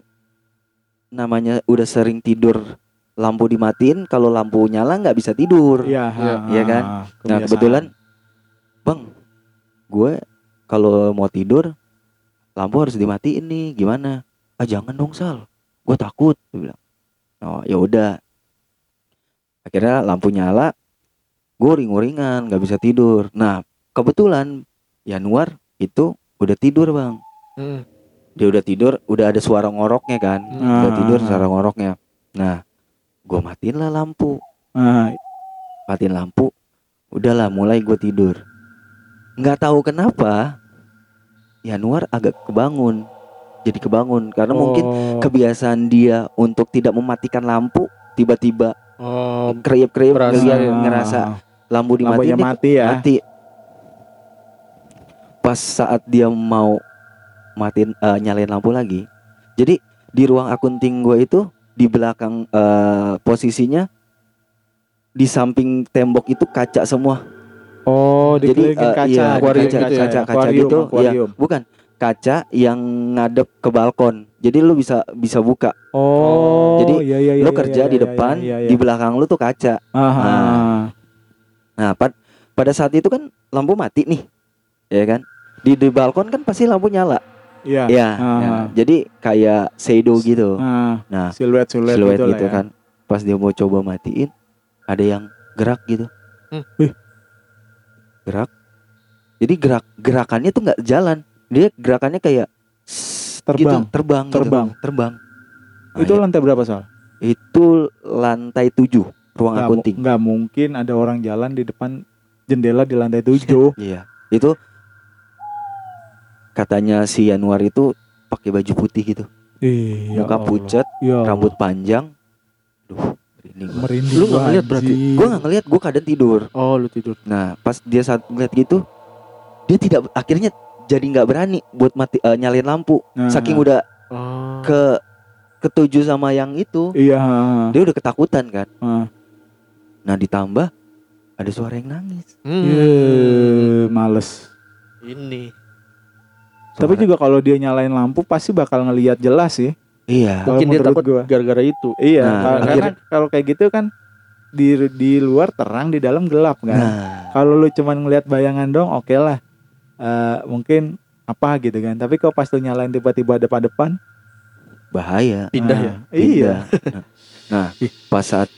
[SPEAKER 2] namanya udah sering tidur lampu dimatiin. Kalau lampu nyala nggak bisa tidur.
[SPEAKER 1] Iya,
[SPEAKER 3] Iya.
[SPEAKER 1] ah,
[SPEAKER 2] Iya kan?
[SPEAKER 1] ah,
[SPEAKER 2] Nah
[SPEAKER 1] kebiasaan.
[SPEAKER 2] kebetulan Bang Gue kalau mau tidur Lampu harus dimatiin nih Gimana Ah jangan dong Sal. Gue takut Dia bilang. Oh ya udah. Akhirnya lampu nyala Gue uring-uringan Gak bisa tidur. Nah kebetulan Januar itu udah tidur bang.
[SPEAKER 3] Hmm.
[SPEAKER 2] Dia udah tidur Udah ada suara ngoroknya kan? Udah
[SPEAKER 1] Ah.
[SPEAKER 2] tidur suara ngoroknya. Nah Gue matiin lah lampu.
[SPEAKER 1] Ah,
[SPEAKER 2] matiin lampu udahlah mulai gue tidur. Nggak tahu kenapa Januar agak kebangun jadi kebangun. Karena mungkin
[SPEAKER 1] oh,
[SPEAKER 2] kebiasaan dia untuk tidak mematikan lampu tiba-tiba
[SPEAKER 3] Oh, Berasa,
[SPEAKER 2] ngeliat
[SPEAKER 3] ya.
[SPEAKER 2] ngerasa lampu dimatiin dia
[SPEAKER 1] mati ya.
[SPEAKER 2] mati. Pas saat dia mau matiin eh, nyalain lampu lagi jadi di ruang akunting gue itu di belakang eh, posisinya di samping tembok itu kaca semua.
[SPEAKER 1] Oh,
[SPEAKER 2] Jadi, eh,
[SPEAKER 1] kaca,
[SPEAKER 2] iya,
[SPEAKER 3] kaca-
[SPEAKER 1] kaca,
[SPEAKER 2] kaca- kaca
[SPEAKER 1] Akuarium,
[SPEAKER 2] gitu,
[SPEAKER 1] akuarium.
[SPEAKER 2] bukan kaca yang ngadep ke balkon jadi lu bisa bisa buka
[SPEAKER 1] Oh,
[SPEAKER 2] Jadi,
[SPEAKER 1] iya, iya, iya,
[SPEAKER 2] lu
[SPEAKER 1] iya,
[SPEAKER 2] kerja
[SPEAKER 1] iya,
[SPEAKER 2] di
[SPEAKER 1] iya,
[SPEAKER 2] depan
[SPEAKER 1] iya, iya.
[SPEAKER 2] di belakang lu tuh kaca
[SPEAKER 1] Ah, ah,
[SPEAKER 2] Nah.
[SPEAKER 1] ah.
[SPEAKER 2] nah pad- pada saat itu kan lampu mati nih ya kan di di balkon kan pasti lampu nyala
[SPEAKER 1] Iya.
[SPEAKER 2] ya, ya. jadi kayak shadow gitu
[SPEAKER 1] Ah,
[SPEAKER 2] nah
[SPEAKER 1] siluet siluet,
[SPEAKER 2] siluet
[SPEAKER 1] gitu, lah
[SPEAKER 2] gitu
[SPEAKER 1] ya.
[SPEAKER 2] kan pas dia mau coba matiin ada yang gerak gitu
[SPEAKER 3] Hmm.
[SPEAKER 2] Gerak jadi gerak gerakannya tuh nggak jalan dia gerakannya kayak
[SPEAKER 1] Terbang.
[SPEAKER 2] gitu, terbang gitu.
[SPEAKER 1] Terbang.
[SPEAKER 2] terbang Nah,
[SPEAKER 1] Itu
[SPEAKER 2] ya,
[SPEAKER 1] lantai berapa soal?
[SPEAKER 2] itu lantai 7 ruang
[SPEAKER 1] Nggak,
[SPEAKER 2] akunting
[SPEAKER 1] nggak mungkin ada orang jalan di depan jendela di lantai tujuh.
[SPEAKER 2] iya itu katanya si Januar itu pakai baju putih gitu
[SPEAKER 1] Iya.
[SPEAKER 2] muka
[SPEAKER 1] Allah.
[SPEAKER 2] pucat
[SPEAKER 1] Ya
[SPEAKER 2] rambut panjang duh merinding
[SPEAKER 1] merinding.
[SPEAKER 3] Lu nggak ngeliat berarti?
[SPEAKER 2] gua nggak ngeliat gua kadang tidur
[SPEAKER 3] oh lu tidur.
[SPEAKER 2] Nah, pas dia saat ngeliat gitu, dia tidak akhirnya jadi nggak berani buat mati eh, nyalain lampu.
[SPEAKER 1] Nah,
[SPEAKER 2] Saking udah
[SPEAKER 3] Oh.
[SPEAKER 2] ke ketujuh sama yang itu,
[SPEAKER 1] Iya.
[SPEAKER 2] dia udah ketakutan kan.
[SPEAKER 1] ah.
[SPEAKER 2] Nah, ditambah ada suara yang nangis.
[SPEAKER 3] Hmm.
[SPEAKER 1] Iya, males.
[SPEAKER 3] Ini.
[SPEAKER 1] Tapi
[SPEAKER 2] Suara-
[SPEAKER 1] juga kalau dia nyalain lampu pasti bakal ngelihat jelas sih.
[SPEAKER 2] iya.
[SPEAKER 1] Kalau
[SPEAKER 3] Mungkin dia takut
[SPEAKER 1] gua.
[SPEAKER 3] gara-gara itu.
[SPEAKER 1] Iya,
[SPEAKER 2] Nah,
[SPEAKER 1] ka- karena
[SPEAKER 2] akhirnya-
[SPEAKER 1] kalau kayak gitu kan di di luar terang, di dalam gelap kan.
[SPEAKER 2] Nah,
[SPEAKER 1] Kalau lu cuman ngelihat bayangan dong, oke lah. Eh, mungkin apa gitu kan. Tapi kalau pas lu nyalain tiba-tiba depan-depan,
[SPEAKER 2] bahaya.
[SPEAKER 3] Pindah
[SPEAKER 1] nah,
[SPEAKER 3] ya.
[SPEAKER 1] Iya.
[SPEAKER 2] Pindah. Nah, pas saat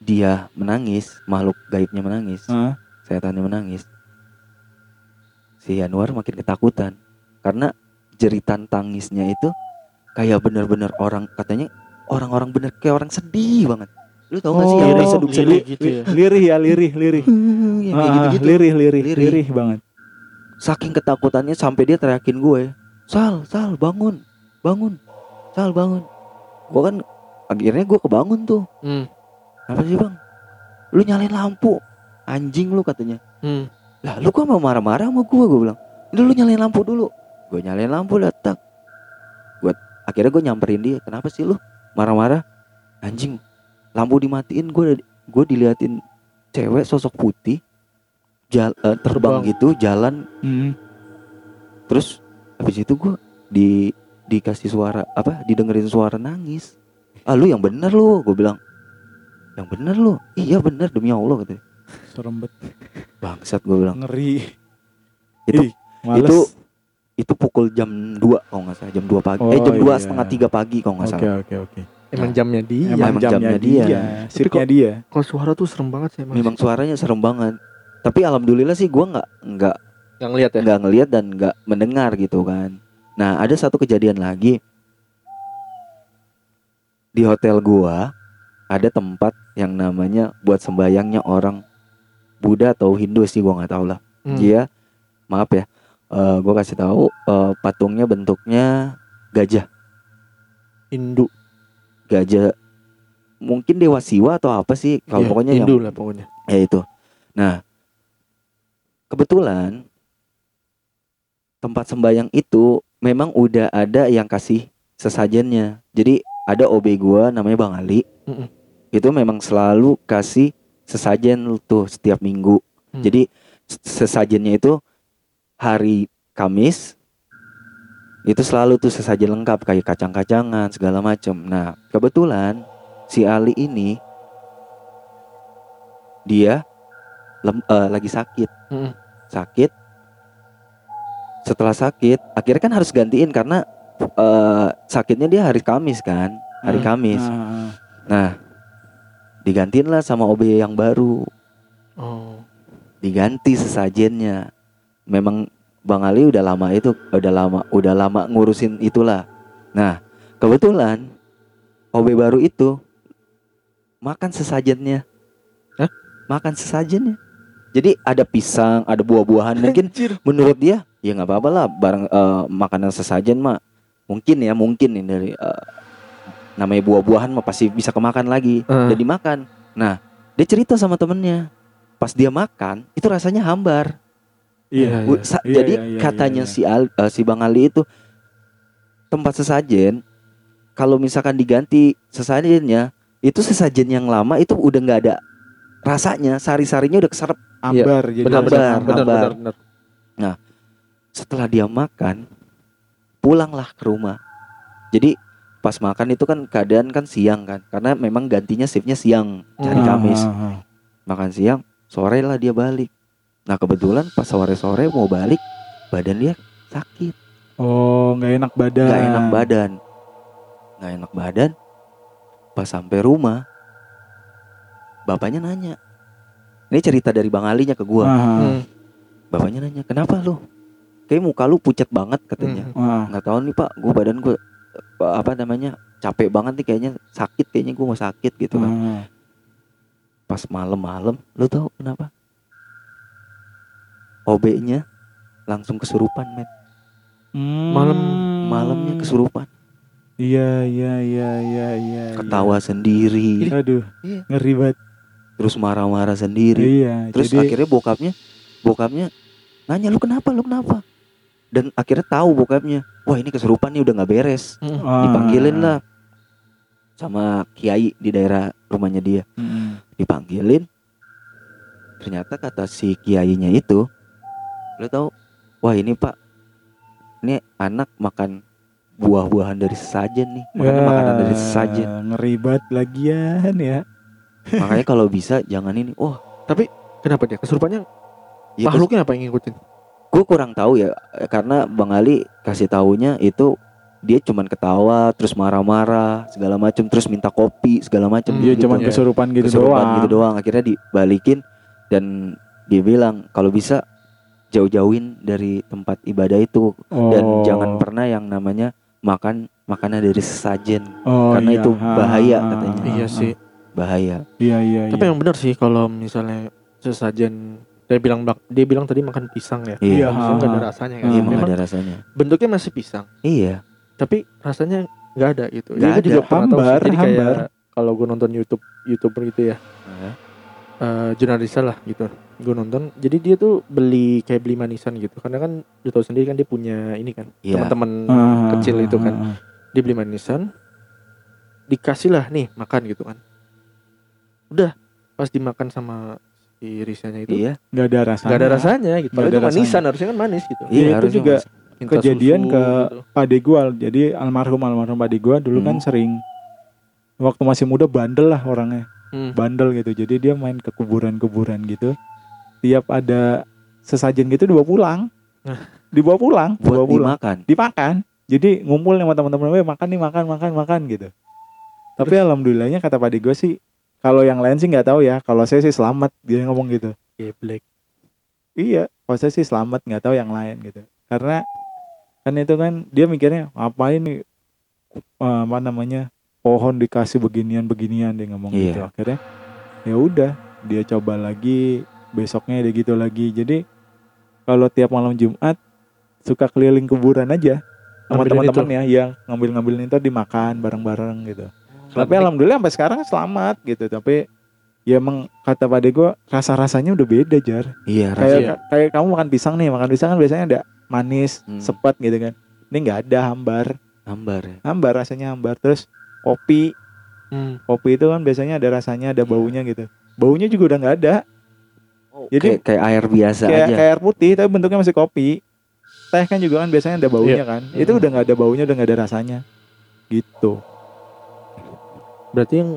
[SPEAKER 2] dia menangis, makhluk gaibnya menangis,
[SPEAKER 1] Ah,
[SPEAKER 2] setannya menangis. Si Januar makin ketakutan karena jeritan tangisnya itu kayak bener-bener orang katanya orang-orang bener kayak orang sedih banget. Lu tau gak sih
[SPEAKER 1] Oh,
[SPEAKER 2] yang
[SPEAKER 3] Lirih,
[SPEAKER 2] orang sedih
[SPEAKER 3] lirih gitu ya.
[SPEAKER 1] lirih ya, lirih, lirih.
[SPEAKER 2] yang kayak
[SPEAKER 1] Ah,
[SPEAKER 2] gitu-gitu.
[SPEAKER 1] lirih, lirih,
[SPEAKER 2] Lirih.
[SPEAKER 1] lirih banget.
[SPEAKER 2] Saking ketakutannya sampai dia teriakin gue, "Sal, Sal, bangun. Bangun. Sal, bangun." Gue kan akhirnya gue kebangun tuh.
[SPEAKER 3] Hmm.
[SPEAKER 2] Apa sih, Bang? Lu nyalain lampu. Anjing lu katanya.
[SPEAKER 3] Hmm.
[SPEAKER 2] Lah lu kok mau marah-marah sama gue Gue bilang Ini lu nyalain lampu dulu Gue nyalain lampu datang Gue Akhirnya gue nyamperin dia Kenapa sih lu marah-marah Anjing Lampu dimatiin gue Gue diliatin Cewek sosok putih jal- eh, terbang,
[SPEAKER 3] Terbang.
[SPEAKER 2] gitu jalan
[SPEAKER 1] Hmm.
[SPEAKER 2] terus habis itu gua di dikasih suara apa didengerin suara nangis ah lu yang bener lu gue bilang yang bener lu iya bener demi allah katanya
[SPEAKER 1] Serem banget.
[SPEAKER 2] bangsat gue bilang
[SPEAKER 1] Ngeri.
[SPEAKER 2] Itu-
[SPEAKER 1] Ih, males.
[SPEAKER 2] itu itu pukul jam 2 kalau nggak salah jam 2 pagi eh
[SPEAKER 1] Oh,
[SPEAKER 2] jam dua
[SPEAKER 1] iya.
[SPEAKER 2] setengah tiga pagi kalau nggak
[SPEAKER 1] Oke
[SPEAKER 2] salah
[SPEAKER 1] oke oke.
[SPEAKER 3] Emang jamnya dia.
[SPEAKER 1] Emang,
[SPEAKER 2] emang
[SPEAKER 1] jamnya,
[SPEAKER 2] jamnya
[SPEAKER 1] dia,
[SPEAKER 2] dia.
[SPEAKER 1] dia.
[SPEAKER 3] Kalau suara tuh serem banget sih emang.
[SPEAKER 2] memang suaranya serem banget tapi alhamdulillah sih gua nggak nggak
[SPEAKER 3] Yang lihat ya.
[SPEAKER 2] nggak ngelihat dan nggak mendengar gitu kan nah ada satu kejadian lagi di hotel gua ada tempat yang namanya buat sembayangnya orang Buddha atau Hindu sih gua nggak tahu lah
[SPEAKER 3] Hmm.
[SPEAKER 2] dia maaf ya eh gua kasih tahu eh, patungnya bentuknya gajah
[SPEAKER 3] Hindu.
[SPEAKER 2] Gajah mungkin dewa siwa atau apa sih kalau
[SPEAKER 3] Iya,
[SPEAKER 2] pokoknya yang
[SPEAKER 3] Hindu lah pokoknya.
[SPEAKER 2] ya itu nah kebetulan tempat sembayang itu memang udah ada yang kasih sesajennya jadi ada OB gua namanya Bang Ali
[SPEAKER 3] Mm-mm.
[SPEAKER 2] itu memang selalu kasih sesajen tuh setiap minggu
[SPEAKER 3] Hmm.
[SPEAKER 2] jadi sesajennya itu hari Kamis itu selalu tuh sesajen lengkap kayak kacang-kacangan segala macem. Nah kebetulan si Ali ini dia lem- eh, lagi sakit.
[SPEAKER 3] Mm-mm.
[SPEAKER 2] sakit. Setelah sakit akhirnya kan harus gantiin karena eh, sakitnya dia hari Kamis kan hari
[SPEAKER 3] Hmm.
[SPEAKER 2] Kamis.
[SPEAKER 1] Ah,
[SPEAKER 2] nah digantiin lah sama OB yang baru.
[SPEAKER 3] Oh.
[SPEAKER 2] diganti sesajennya. Memang Bang Ali udah lama itu udah lama udah lama ngurusin itulah. Nah kebetulan OB baru itu makan sesajennya.
[SPEAKER 3] Hah?
[SPEAKER 2] makan sesajennya. Jadi ada pisang ada buah-buahan mungkin
[SPEAKER 3] Anjir.
[SPEAKER 2] menurut dia ya nggak apa-apa lah barang eh, makanan sesajen mah mungkin ya mungkin nih dari eh, namanya buah-buahan mah pasti bisa kemakan lagi
[SPEAKER 3] Eh.
[SPEAKER 2] dan dimakan. Nah dia cerita sama temennya. Pas dia makan itu rasanya hambar
[SPEAKER 1] Iya.
[SPEAKER 2] Sa-
[SPEAKER 1] iya,
[SPEAKER 2] jadi
[SPEAKER 1] iya, iya,
[SPEAKER 2] katanya
[SPEAKER 1] iya.
[SPEAKER 2] si Al, eh, si Bang Ali itu tempat sesajen kalau misalkan diganti sesajennya itu sesajen yang lama itu udah nggak ada rasanya sari-sarinya udah keserap
[SPEAKER 1] ambar jadi
[SPEAKER 3] Benar benar benar benar benar.
[SPEAKER 2] setelah dia makan pulanglah ke rumah jadi pas makan itu kan keadaan kan siang kan karena memang gantinya shiftnya siang hari
[SPEAKER 3] Hmm.
[SPEAKER 2] Kamis
[SPEAKER 1] Ah, ah, ah.
[SPEAKER 2] makan siang sore lah dia balik nah kebetulan pas sore sore mau balik badan dia sakit.
[SPEAKER 1] Oh, nggak enak badan.
[SPEAKER 2] nggak enak badan. Nggak enak badan. Pas sampai rumah bapaknya nanya. Ini cerita dari bang Alinya ke gua.
[SPEAKER 3] Hmm.
[SPEAKER 2] bapaknya nanya kenapa lu? Kayak muka lu pucat banget katanya.
[SPEAKER 3] Hmm.
[SPEAKER 2] Nggak tahu nih pak. Gue badan gue apa namanya capek banget nih kayaknya. Sakit kayaknya gue mau sakit gitu kan. Pas malam-malam lu tahu kenapa OB-nya langsung kesurupan men
[SPEAKER 1] Hmm.
[SPEAKER 3] Malam-
[SPEAKER 2] malamnya kesurupan
[SPEAKER 1] Iya, iya, iya, iya, iya.
[SPEAKER 2] ketawa sendiri
[SPEAKER 1] iya. Aduh,
[SPEAKER 2] Iya.
[SPEAKER 1] ngeri banget.
[SPEAKER 2] terus marah-marah sendiri
[SPEAKER 1] Iya,
[SPEAKER 2] terus
[SPEAKER 1] jadi
[SPEAKER 2] akhirnya bokapnya bokapnya nanya lu kenapa lu kenapa dan akhirnya tahu bokapnya wah ini kesurupan nih udah nggak beres
[SPEAKER 3] Hmm.
[SPEAKER 1] ah,
[SPEAKER 2] dipanggilin lah sama kiai di daerah rumahnya dia
[SPEAKER 1] mm,
[SPEAKER 2] dipanggilin ternyata kata si kiainya itu lo tahu wah ini pak ini anak makan buah-buahan dari sesajen nih makanya
[SPEAKER 1] ya,
[SPEAKER 2] makanan dari sesajen
[SPEAKER 1] Ngeri banget lagian ya.
[SPEAKER 2] makanya kalau bisa jangan ini wah
[SPEAKER 3] Kenapa dia? Kesurupannya
[SPEAKER 2] ya
[SPEAKER 3] makhluknya apa yang ngikutin?
[SPEAKER 2] gue kurang tahu ya eh, karena bang Ali kasih taunya itu dia cuman ketawa terus marah-marah segala macem terus minta kopi segala macem
[SPEAKER 3] Hmm,
[SPEAKER 1] Dia
[SPEAKER 2] gitu.
[SPEAKER 1] cuma
[SPEAKER 3] iya.
[SPEAKER 1] kesurupan gitu
[SPEAKER 2] kesurupan
[SPEAKER 1] doang.
[SPEAKER 2] gitu doang akhirnya dibalikin dan dia bilang kalau bisa jauh-jauhin dari tempat ibadah itu dan
[SPEAKER 1] Oh.
[SPEAKER 2] jangan pernah yang namanya makan makanan dari sesajen
[SPEAKER 1] Oh,
[SPEAKER 2] karena
[SPEAKER 1] iya.
[SPEAKER 2] itu
[SPEAKER 1] Ah,
[SPEAKER 2] bahaya
[SPEAKER 1] ah,
[SPEAKER 2] katanya.
[SPEAKER 3] Iya sih.
[SPEAKER 2] bahaya
[SPEAKER 1] Iya, iya,
[SPEAKER 3] Tapi
[SPEAKER 1] iya.
[SPEAKER 3] yang benar sih kalau misalnya sesajen dia bilang dia bilang tadi makan pisang ya.
[SPEAKER 2] iya
[SPEAKER 1] Iya,
[SPEAKER 3] Pisang nggak ada rasanya kan.
[SPEAKER 2] iya
[SPEAKER 3] Memang
[SPEAKER 2] ada rasanya
[SPEAKER 3] bentuknya masih pisang,
[SPEAKER 2] iya
[SPEAKER 3] tapi rasanya nggak ada gitu.
[SPEAKER 2] Nggak
[SPEAKER 3] Iya,
[SPEAKER 2] ada.
[SPEAKER 3] juga pernah tahu.
[SPEAKER 1] Hambar,
[SPEAKER 3] Jadi kayak
[SPEAKER 1] hambar.
[SPEAKER 3] kalau gue nonton YouTube youtuber gitu ya,
[SPEAKER 2] Hah?
[SPEAKER 3] eh jurnalis lah gitu. Gue nonton, jadi dia tuh beli kayak beli manisan gitu. Karena kan lu tahu sendiri kan dia punya ini kan
[SPEAKER 2] Iya.
[SPEAKER 3] teman-teman
[SPEAKER 1] Ah,
[SPEAKER 3] kecil itu kan. dia beli manisan dikasih lah nih makan gitu kan udah pas dimakan sama si irisnya itu
[SPEAKER 2] Iya.
[SPEAKER 1] nggak ada rasanya
[SPEAKER 3] nggak ada rasanya gitu Padahal
[SPEAKER 1] ada
[SPEAKER 3] itu manisan
[SPEAKER 1] rasanya.
[SPEAKER 3] harusnya kan manis gitu
[SPEAKER 1] Iya, itu juga
[SPEAKER 3] Minta
[SPEAKER 1] kejadian
[SPEAKER 3] susu
[SPEAKER 1] ke
[SPEAKER 3] gitu.
[SPEAKER 1] Pak Degual jadi almarhum almarhum Pak Degual dulu kan
[SPEAKER 2] Hmm.
[SPEAKER 1] sering waktu masih muda bandel lah orangnya
[SPEAKER 3] Hmm.
[SPEAKER 1] bandel gitu jadi dia main ke kuburan-kuburan gitu tiap ada sesajen gitu dibawa pulang.
[SPEAKER 3] Nah.
[SPEAKER 1] dibawa pulang
[SPEAKER 2] buat
[SPEAKER 1] dibawa pulang.
[SPEAKER 2] dimakan.
[SPEAKER 1] dimakan. Jadi ngumpul sama teman-teman gue makan nih makan makan makan gitu. Tapi alhamdulillahnya kata Pak gue sih kalau yang lain sih nggak tahu ya. Kalau saya sih selamat dia ngomong gitu.
[SPEAKER 3] Geblek.
[SPEAKER 1] iya kalau saya sih selamat nggak tahu yang lain gitu. Karena kan itu kan dia mikirnya apa ini apa namanya pohon dikasih beginian beginian dia ngomong
[SPEAKER 2] Iya.
[SPEAKER 1] gitu akhirnya. Ya udah dia coba lagi besoknya dia gitu lagi. Jadi kalau tiap malam Jumat suka keliling kuburan aja sama teman-teman ya yang ngambil-ngambilin itu dimakan bareng-bareng gitu. Tapi
[SPEAKER 3] Sampai-
[SPEAKER 1] alhamdulillah sampai sekarang selamat gitu. Tapi ya emang kata pada gue rasa rasanya udah beda jar.
[SPEAKER 2] Iya,
[SPEAKER 1] kayak
[SPEAKER 2] rasanya.
[SPEAKER 1] kayak kamu makan pisang nih makan pisang kan biasanya ada manis
[SPEAKER 2] Hmm.
[SPEAKER 1] sepet gitu kan. Ini nggak ada hambar.
[SPEAKER 2] Hambar ya.
[SPEAKER 1] hambar rasanya hambar. Terus kopi.
[SPEAKER 3] Hmm.
[SPEAKER 1] kopi itu kan biasanya ada rasanya ada baunya gitu. Baunya juga udah nggak ada Jadi-
[SPEAKER 2] kayak, kayak air biasa
[SPEAKER 1] kayak
[SPEAKER 2] aja.
[SPEAKER 1] kayak air putih tapi bentuknya masih kopi. Teh kan juga kan biasanya ada baunya kan. Itu
[SPEAKER 3] Hmm.
[SPEAKER 1] udah nggak ada baunya udah nggak ada rasanya. Gitu.
[SPEAKER 3] Berarti yang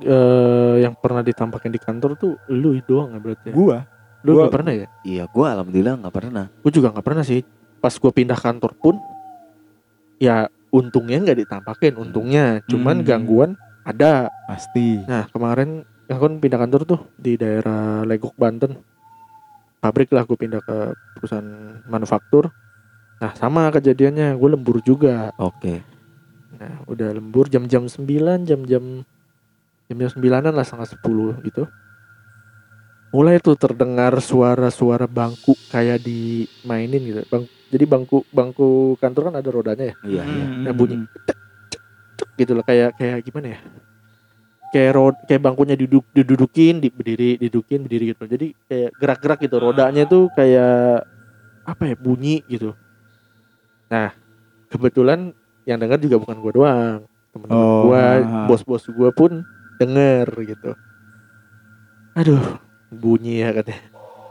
[SPEAKER 3] eh yang pernah ditampakin di kantor tuh lu doang ya berarti ya?
[SPEAKER 1] gua.
[SPEAKER 3] Lu
[SPEAKER 1] gua-
[SPEAKER 3] nggak pernah ya?
[SPEAKER 2] Iya, gua alhamdulillah nggak pernah.
[SPEAKER 3] gue juga nggak pernah sih. Pas gue pindah kantor pun ya untungnya nggak ditampakin untungnya. Cuman
[SPEAKER 1] Hmm.
[SPEAKER 3] gangguan ada.
[SPEAKER 1] Pasti.
[SPEAKER 3] Nah kemarin aku kan pindah kantor tuh di daerah Legok Banten. Pabrik lah gue pindah ke perusahaan manufaktur. Nah sama kejadiannya gue lembur juga.
[SPEAKER 2] Oke.
[SPEAKER 3] nah udah lembur jam-jam 9 jam-jam jam-jam sembilanan lah setengah sepuluh gitu. Mulai tuh terdengar suara-suara bangku kayak dimainin gitu. Bang jadi bangku bangku kantor kan ada rodanya ya?
[SPEAKER 2] Iya, iya.
[SPEAKER 3] Yang bunyi. Cek gitu loh. Kayak kayak gimana ya kayak rod kayak bangkunya duduk didudukin di berdiri didudukin berdiri gitu jadi kayak gerak-gerak gitu rodanya tuh kayak apa ya bunyi gitu nah kebetulan yang dengar juga bukan gua doang temen-temen
[SPEAKER 1] Oh,
[SPEAKER 3] gua
[SPEAKER 1] ah.
[SPEAKER 3] bos-bos gua pun denger gitu aduh bunyi ya katanya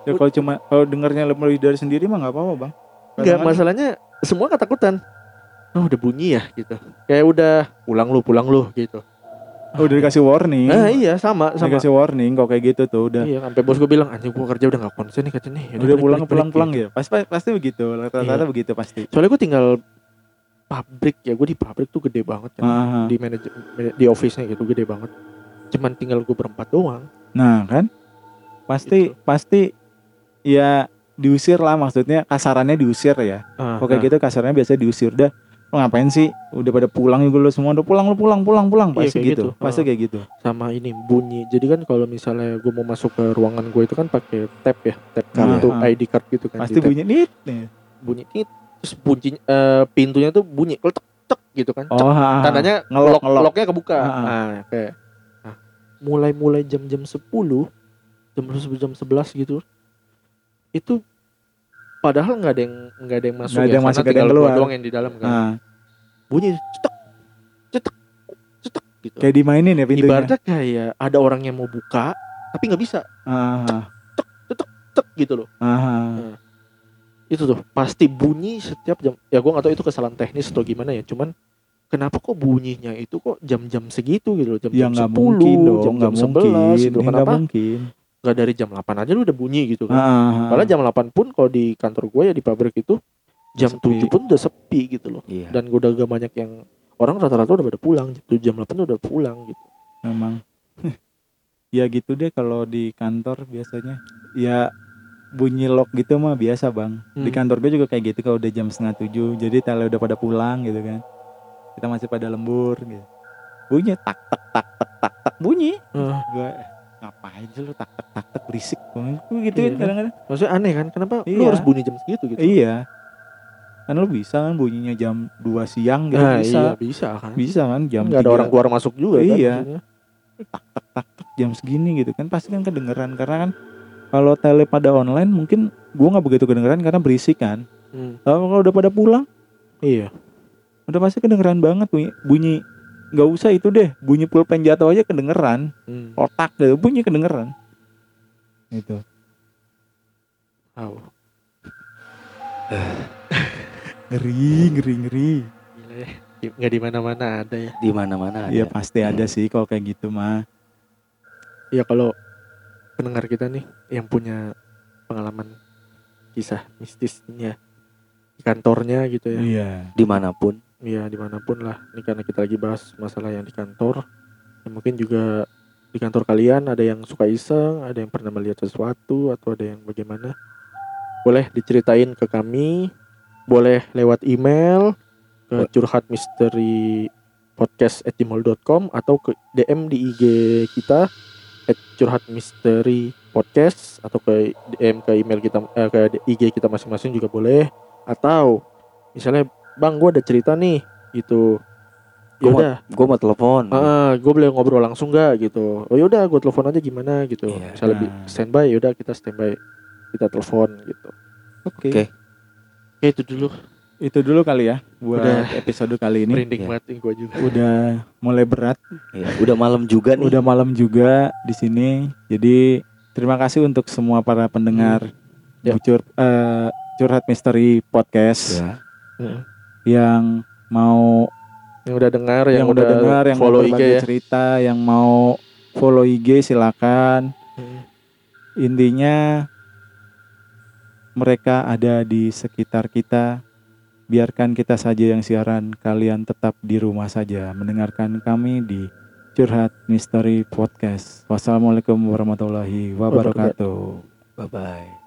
[SPEAKER 1] ya kalau cuma kalau dengarnya lebih dari sendiri mah nggak apa-apa bang
[SPEAKER 3] Enggak,
[SPEAKER 1] Kadang-kadang-
[SPEAKER 3] masalahnya semua ketakutan. Oh, udah bunyi ya gitu. Kayak udah pulang lu, pulang lu gitu.
[SPEAKER 1] Oh, udah dikasih warning
[SPEAKER 3] Nah, iya sama sama.
[SPEAKER 1] dikasih warning kok kayak gitu tuh udah
[SPEAKER 3] Iya, sampai bos gue bilang, "Anjing gua kerja udah gak konsen nih katanya nih." Yaudah,
[SPEAKER 1] udah
[SPEAKER 3] balik,
[SPEAKER 1] pulang pulang pulang
[SPEAKER 3] gitu.
[SPEAKER 1] ya pasti pasti begitu rata-rata
[SPEAKER 3] Iya.
[SPEAKER 1] begitu pasti
[SPEAKER 3] Soalnya gue tinggal pabrik ya, gue di pabrik tuh gede banget kan.
[SPEAKER 1] Ah,
[SPEAKER 3] Di manajer di office-nya gitu gede banget. Cuman tinggal gue berempat doang.
[SPEAKER 1] nah kan pasti
[SPEAKER 3] Gitu.
[SPEAKER 1] pasti ya diusir lah maksudnya kasarannya diusir ya
[SPEAKER 3] Ah,
[SPEAKER 1] kok kayak
[SPEAKER 3] nah,
[SPEAKER 1] gitu kasarnya biasa diusir dah lo ngapain sih udah pada pulang juga lo semua udah pulang lo pulang pulang pulang
[SPEAKER 3] Iya,
[SPEAKER 1] pasti
[SPEAKER 3] kayak
[SPEAKER 1] gitu
[SPEAKER 3] gitu.
[SPEAKER 1] pasti kayak gitu
[SPEAKER 3] sama ini bunyi. Jadi kan kalau misalnya gue mau masuk ke ruangan gue itu kan pakai tab ya, tab kartu
[SPEAKER 1] Ah, ah.
[SPEAKER 3] ID card gitu kan.
[SPEAKER 1] pasti bunyi nit nih
[SPEAKER 3] bunyi tit terus bunyi eh, pintunya tuh bunyi tek tek gitu kan
[SPEAKER 1] oh ha, ha.
[SPEAKER 3] tandanya
[SPEAKER 1] ngelok,
[SPEAKER 3] ngelok
[SPEAKER 1] ngelok.
[SPEAKER 3] ngeloknya kebuka
[SPEAKER 1] Ah, ah.
[SPEAKER 3] nah kayak nah, mulai mulai jam jam 10 jam 10 jam 11 gitu itu padahal nggak ada yang nggak ada yang masuk
[SPEAKER 1] Nggak ada
[SPEAKER 3] ya,
[SPEAKER 1] yang
[SPEAKER 3] karena
[SPEAKER 1] masuk, ada
[SPEAKER 3] tinggal
[SPEAKER 1] yang keluar.
[SPEAKER 3] doang yang di dalam kan.
[SPEAKER 1] Ah,
[SPEAKER 3] bunyi cetek cetek cetek gitu.
[SPEAKER 1] Kayak dimainin ya pintunya.
[SPEAKER 3] Ibaratnya kayak ada orang yang mau buka tapi nggak bisa.
[SPEAKER 1] Ah, ah,
[SPEAKER 3] cetek gitu loh.
[SPEAKER 1] Ah, ah.
[SPEAKER 3] itu tuh pasti bunyi setiap jam. Ya gua nggak tahu itu kesalahan teknis atau gimana ya cuman kenapa kok bunyinya itu kok jam-jam segitu gitu loh
[SPEAKER 1] ya
[SPEAKER 3] jam-jam
[SPEAKER 1] nggak
[SPEAKER 3] 10
[SPEAKER 1] mungkin dong
[SPEAKER 3] jam-jam
[SPEAKER 1] nggak
[SPEAKER 3] 11
[SPEAKER 1] mungkin.
[SPEAKER 3] Gitu
[SPEAKER 1] Ya,
[SPEAKER 3] kenapa
[SPEAKER 1] mungkin
[SPEAKER 3] nggak dari jam 8 aja lu udah bunyi gitu kan.
[SPEAKER 1] Ah, ah.
[SPEAKER 3] Padahal jam 8 pun kalau di kantor gue ya di pabrik itu jam
[SPEAKER 1] Sepi.
[SPEAKER 3] 7 pun udah sepi gitu loh.
[SPEAKER 2] Iya.
[SPEAKER 3] dan gue udah gak banyak yang orang rata-rata udah pada pulang gitu jam 8 tuh udah pulang gitu.
[SPEAKER 1] Memang. Ya gitu deh kalau di kantor biasanya. Ya bunyi lock gitu mah biasa bang. Di
[SPEAKER 3] Hmm.
[SPEAKER 1] kantor gue juga kayak gitu kalau udah jam setengah tujuh jadi tele udah pada pulang gitu kan. Kita masih pada lembur gitu. Bunyi tak tak tak tak tak tak bunyi.
[SPEAKER 3] Ah,
[SPEAKER 1] gue ngapain sih lu tak tak tak tak berisik gitu
[SPEAKER 3] Iya
[SPEAKER 1] kan
[SPEAKER 3] kan?
[SPEAKER 1] kadang-kadang.
[SPEAKER 3] Maksudnya aneh kan? Kenapa lu
[SPEAKER 1] Iya.
[SPEAKER 3] harus bunyi jam segitu gitu?
[SPEAKER 1] Iya. Kan lu bisa kan bunyinya jam 2 siang gitu
[SPEAKER 3] nah,
[SPEAKER 1] bisa.
[SPEAKER 3] iya bisa kan?
[SPEAKER 1] Bisa kan jam
[SPEAKER 3] nggak ada
[SPEAKER 1] 3.
[SPEAKER 3] orang keluar masuk juga kan
[SPEAKER 1] Iya.
[SPEAKER 3] maksudnya.
[SPEAKER 1] tak tak tak tak jam segini gitu kan. Pasti kan kedengeran karena kan kalau tele pada online mungkin gua nggak begitu kedengeran karena berisik kan.
[SPEAKER 3] Hmm,
[SPEAKER 1] kalau udah pada pulang
[SPEAKER 3] iya.
[SPEAKER 1] udah pasti kedengeran banget bunyi bunyi nggak usah itu deh bunyi pulpen jatuh aja kedengeran
[SPEAKER 3] Hmm.
[SPEAKER 1] otak gitu bunyi kedengeran itu
[SPEAKER 3] Wow.
[SPEAKER 1] ngeri ngeri ngeri
[SPEAKER 3] Gila ya. Di- Nggak di mana-mana ada ya.
[SPEAKER 2] Di mana-mana ada.
[SPEAKER 1] Iya pasti ada sih kalau kayak gitu mah
[SPEAKER 3] Ya kalau pendengar kita nih yang punya pengalaman kisah mistisnya kantornya gitu ya.
[SPEAKER 1] iya
[SPEAKER 2] Di mana pun.
[SPEAKER 3] Iya di mana pun lah. Ini karena kita lagi bahas masalah yang di kantor. Ya, mungkin juga di kantor kalian ada yang suka iseng, ada yang pernah melihat sesuatu atau ada yang bagaimana. Boleh diceritain ke kami. Boleh lewat email ke curhat misteri podcast atau ke DM di IG kita at curhat misteri podcast atau ke DM ke email kita eh, ke IG kita masing-masing juga boleh atau misalnya bang gue ada cerita nih gitu ya
[SPEAKER 2] Gua mau-
[SPEAKER 3] udah
[SPEAKER 2] Gue mau telepon.
[SPEAKER 3] ah gue boleh ngobrol langsung gak gitu oh yaudah gue telepon aja gimana gitu
[SPEAKER 2] Iya.
[SPEAKER 3] misalnya bi-
[SPEAKER 1] Nah.
[SPEAKER 3] standby yaudah kita standby kita telepon gitu
[SPEAKER 1] oke
[SPEAKER 2] Oke.
[SPEAKER 3] oke itu dulu
[SPEAKER 1] itu dulu kali ya buat
[SPEAKER 3] Udah.
[SPEAKER 1] episode kali ini
[SPEAKER 3] merinding
[SPEAKER 2] Iya.
[SPEAKER 3] banget gue juga
[SPEAKER 1] udah mulai berat
[SPEAKER 2] Iya, Udah malam juga nih.
[SPEAKER 1] udah malam juga di sini jadi terima kasih untuk semua para pendengar
[SPEAKER 3] Ya.
[SPEAKER 1] Bucur- eh, curhat misteri podcast
[SPEAKER 2] Ya.
[SPEAKER 3] Heeh.
[SPEAKER 1] Yang mau
[SPEAKER 3] yang udah dengar
[SPEAKER 1] yang, udah dengar yang
[SPEAKER 3] follow IG ya.
[SPEAKER 1] cerita yang mau follow IG silakan.
[SPEAKER 3] Hmm.
[SPEAKER 1] intinya mereka ada di sekitar kita. Biarkan kita saja yang siaran kalian tetap di rumah saja. Mendengarkan kami di curhat misteri podcast. Wassalamualaikum warahmatullahi wabarakatuh.
[SPEAKER 2] Bye bye.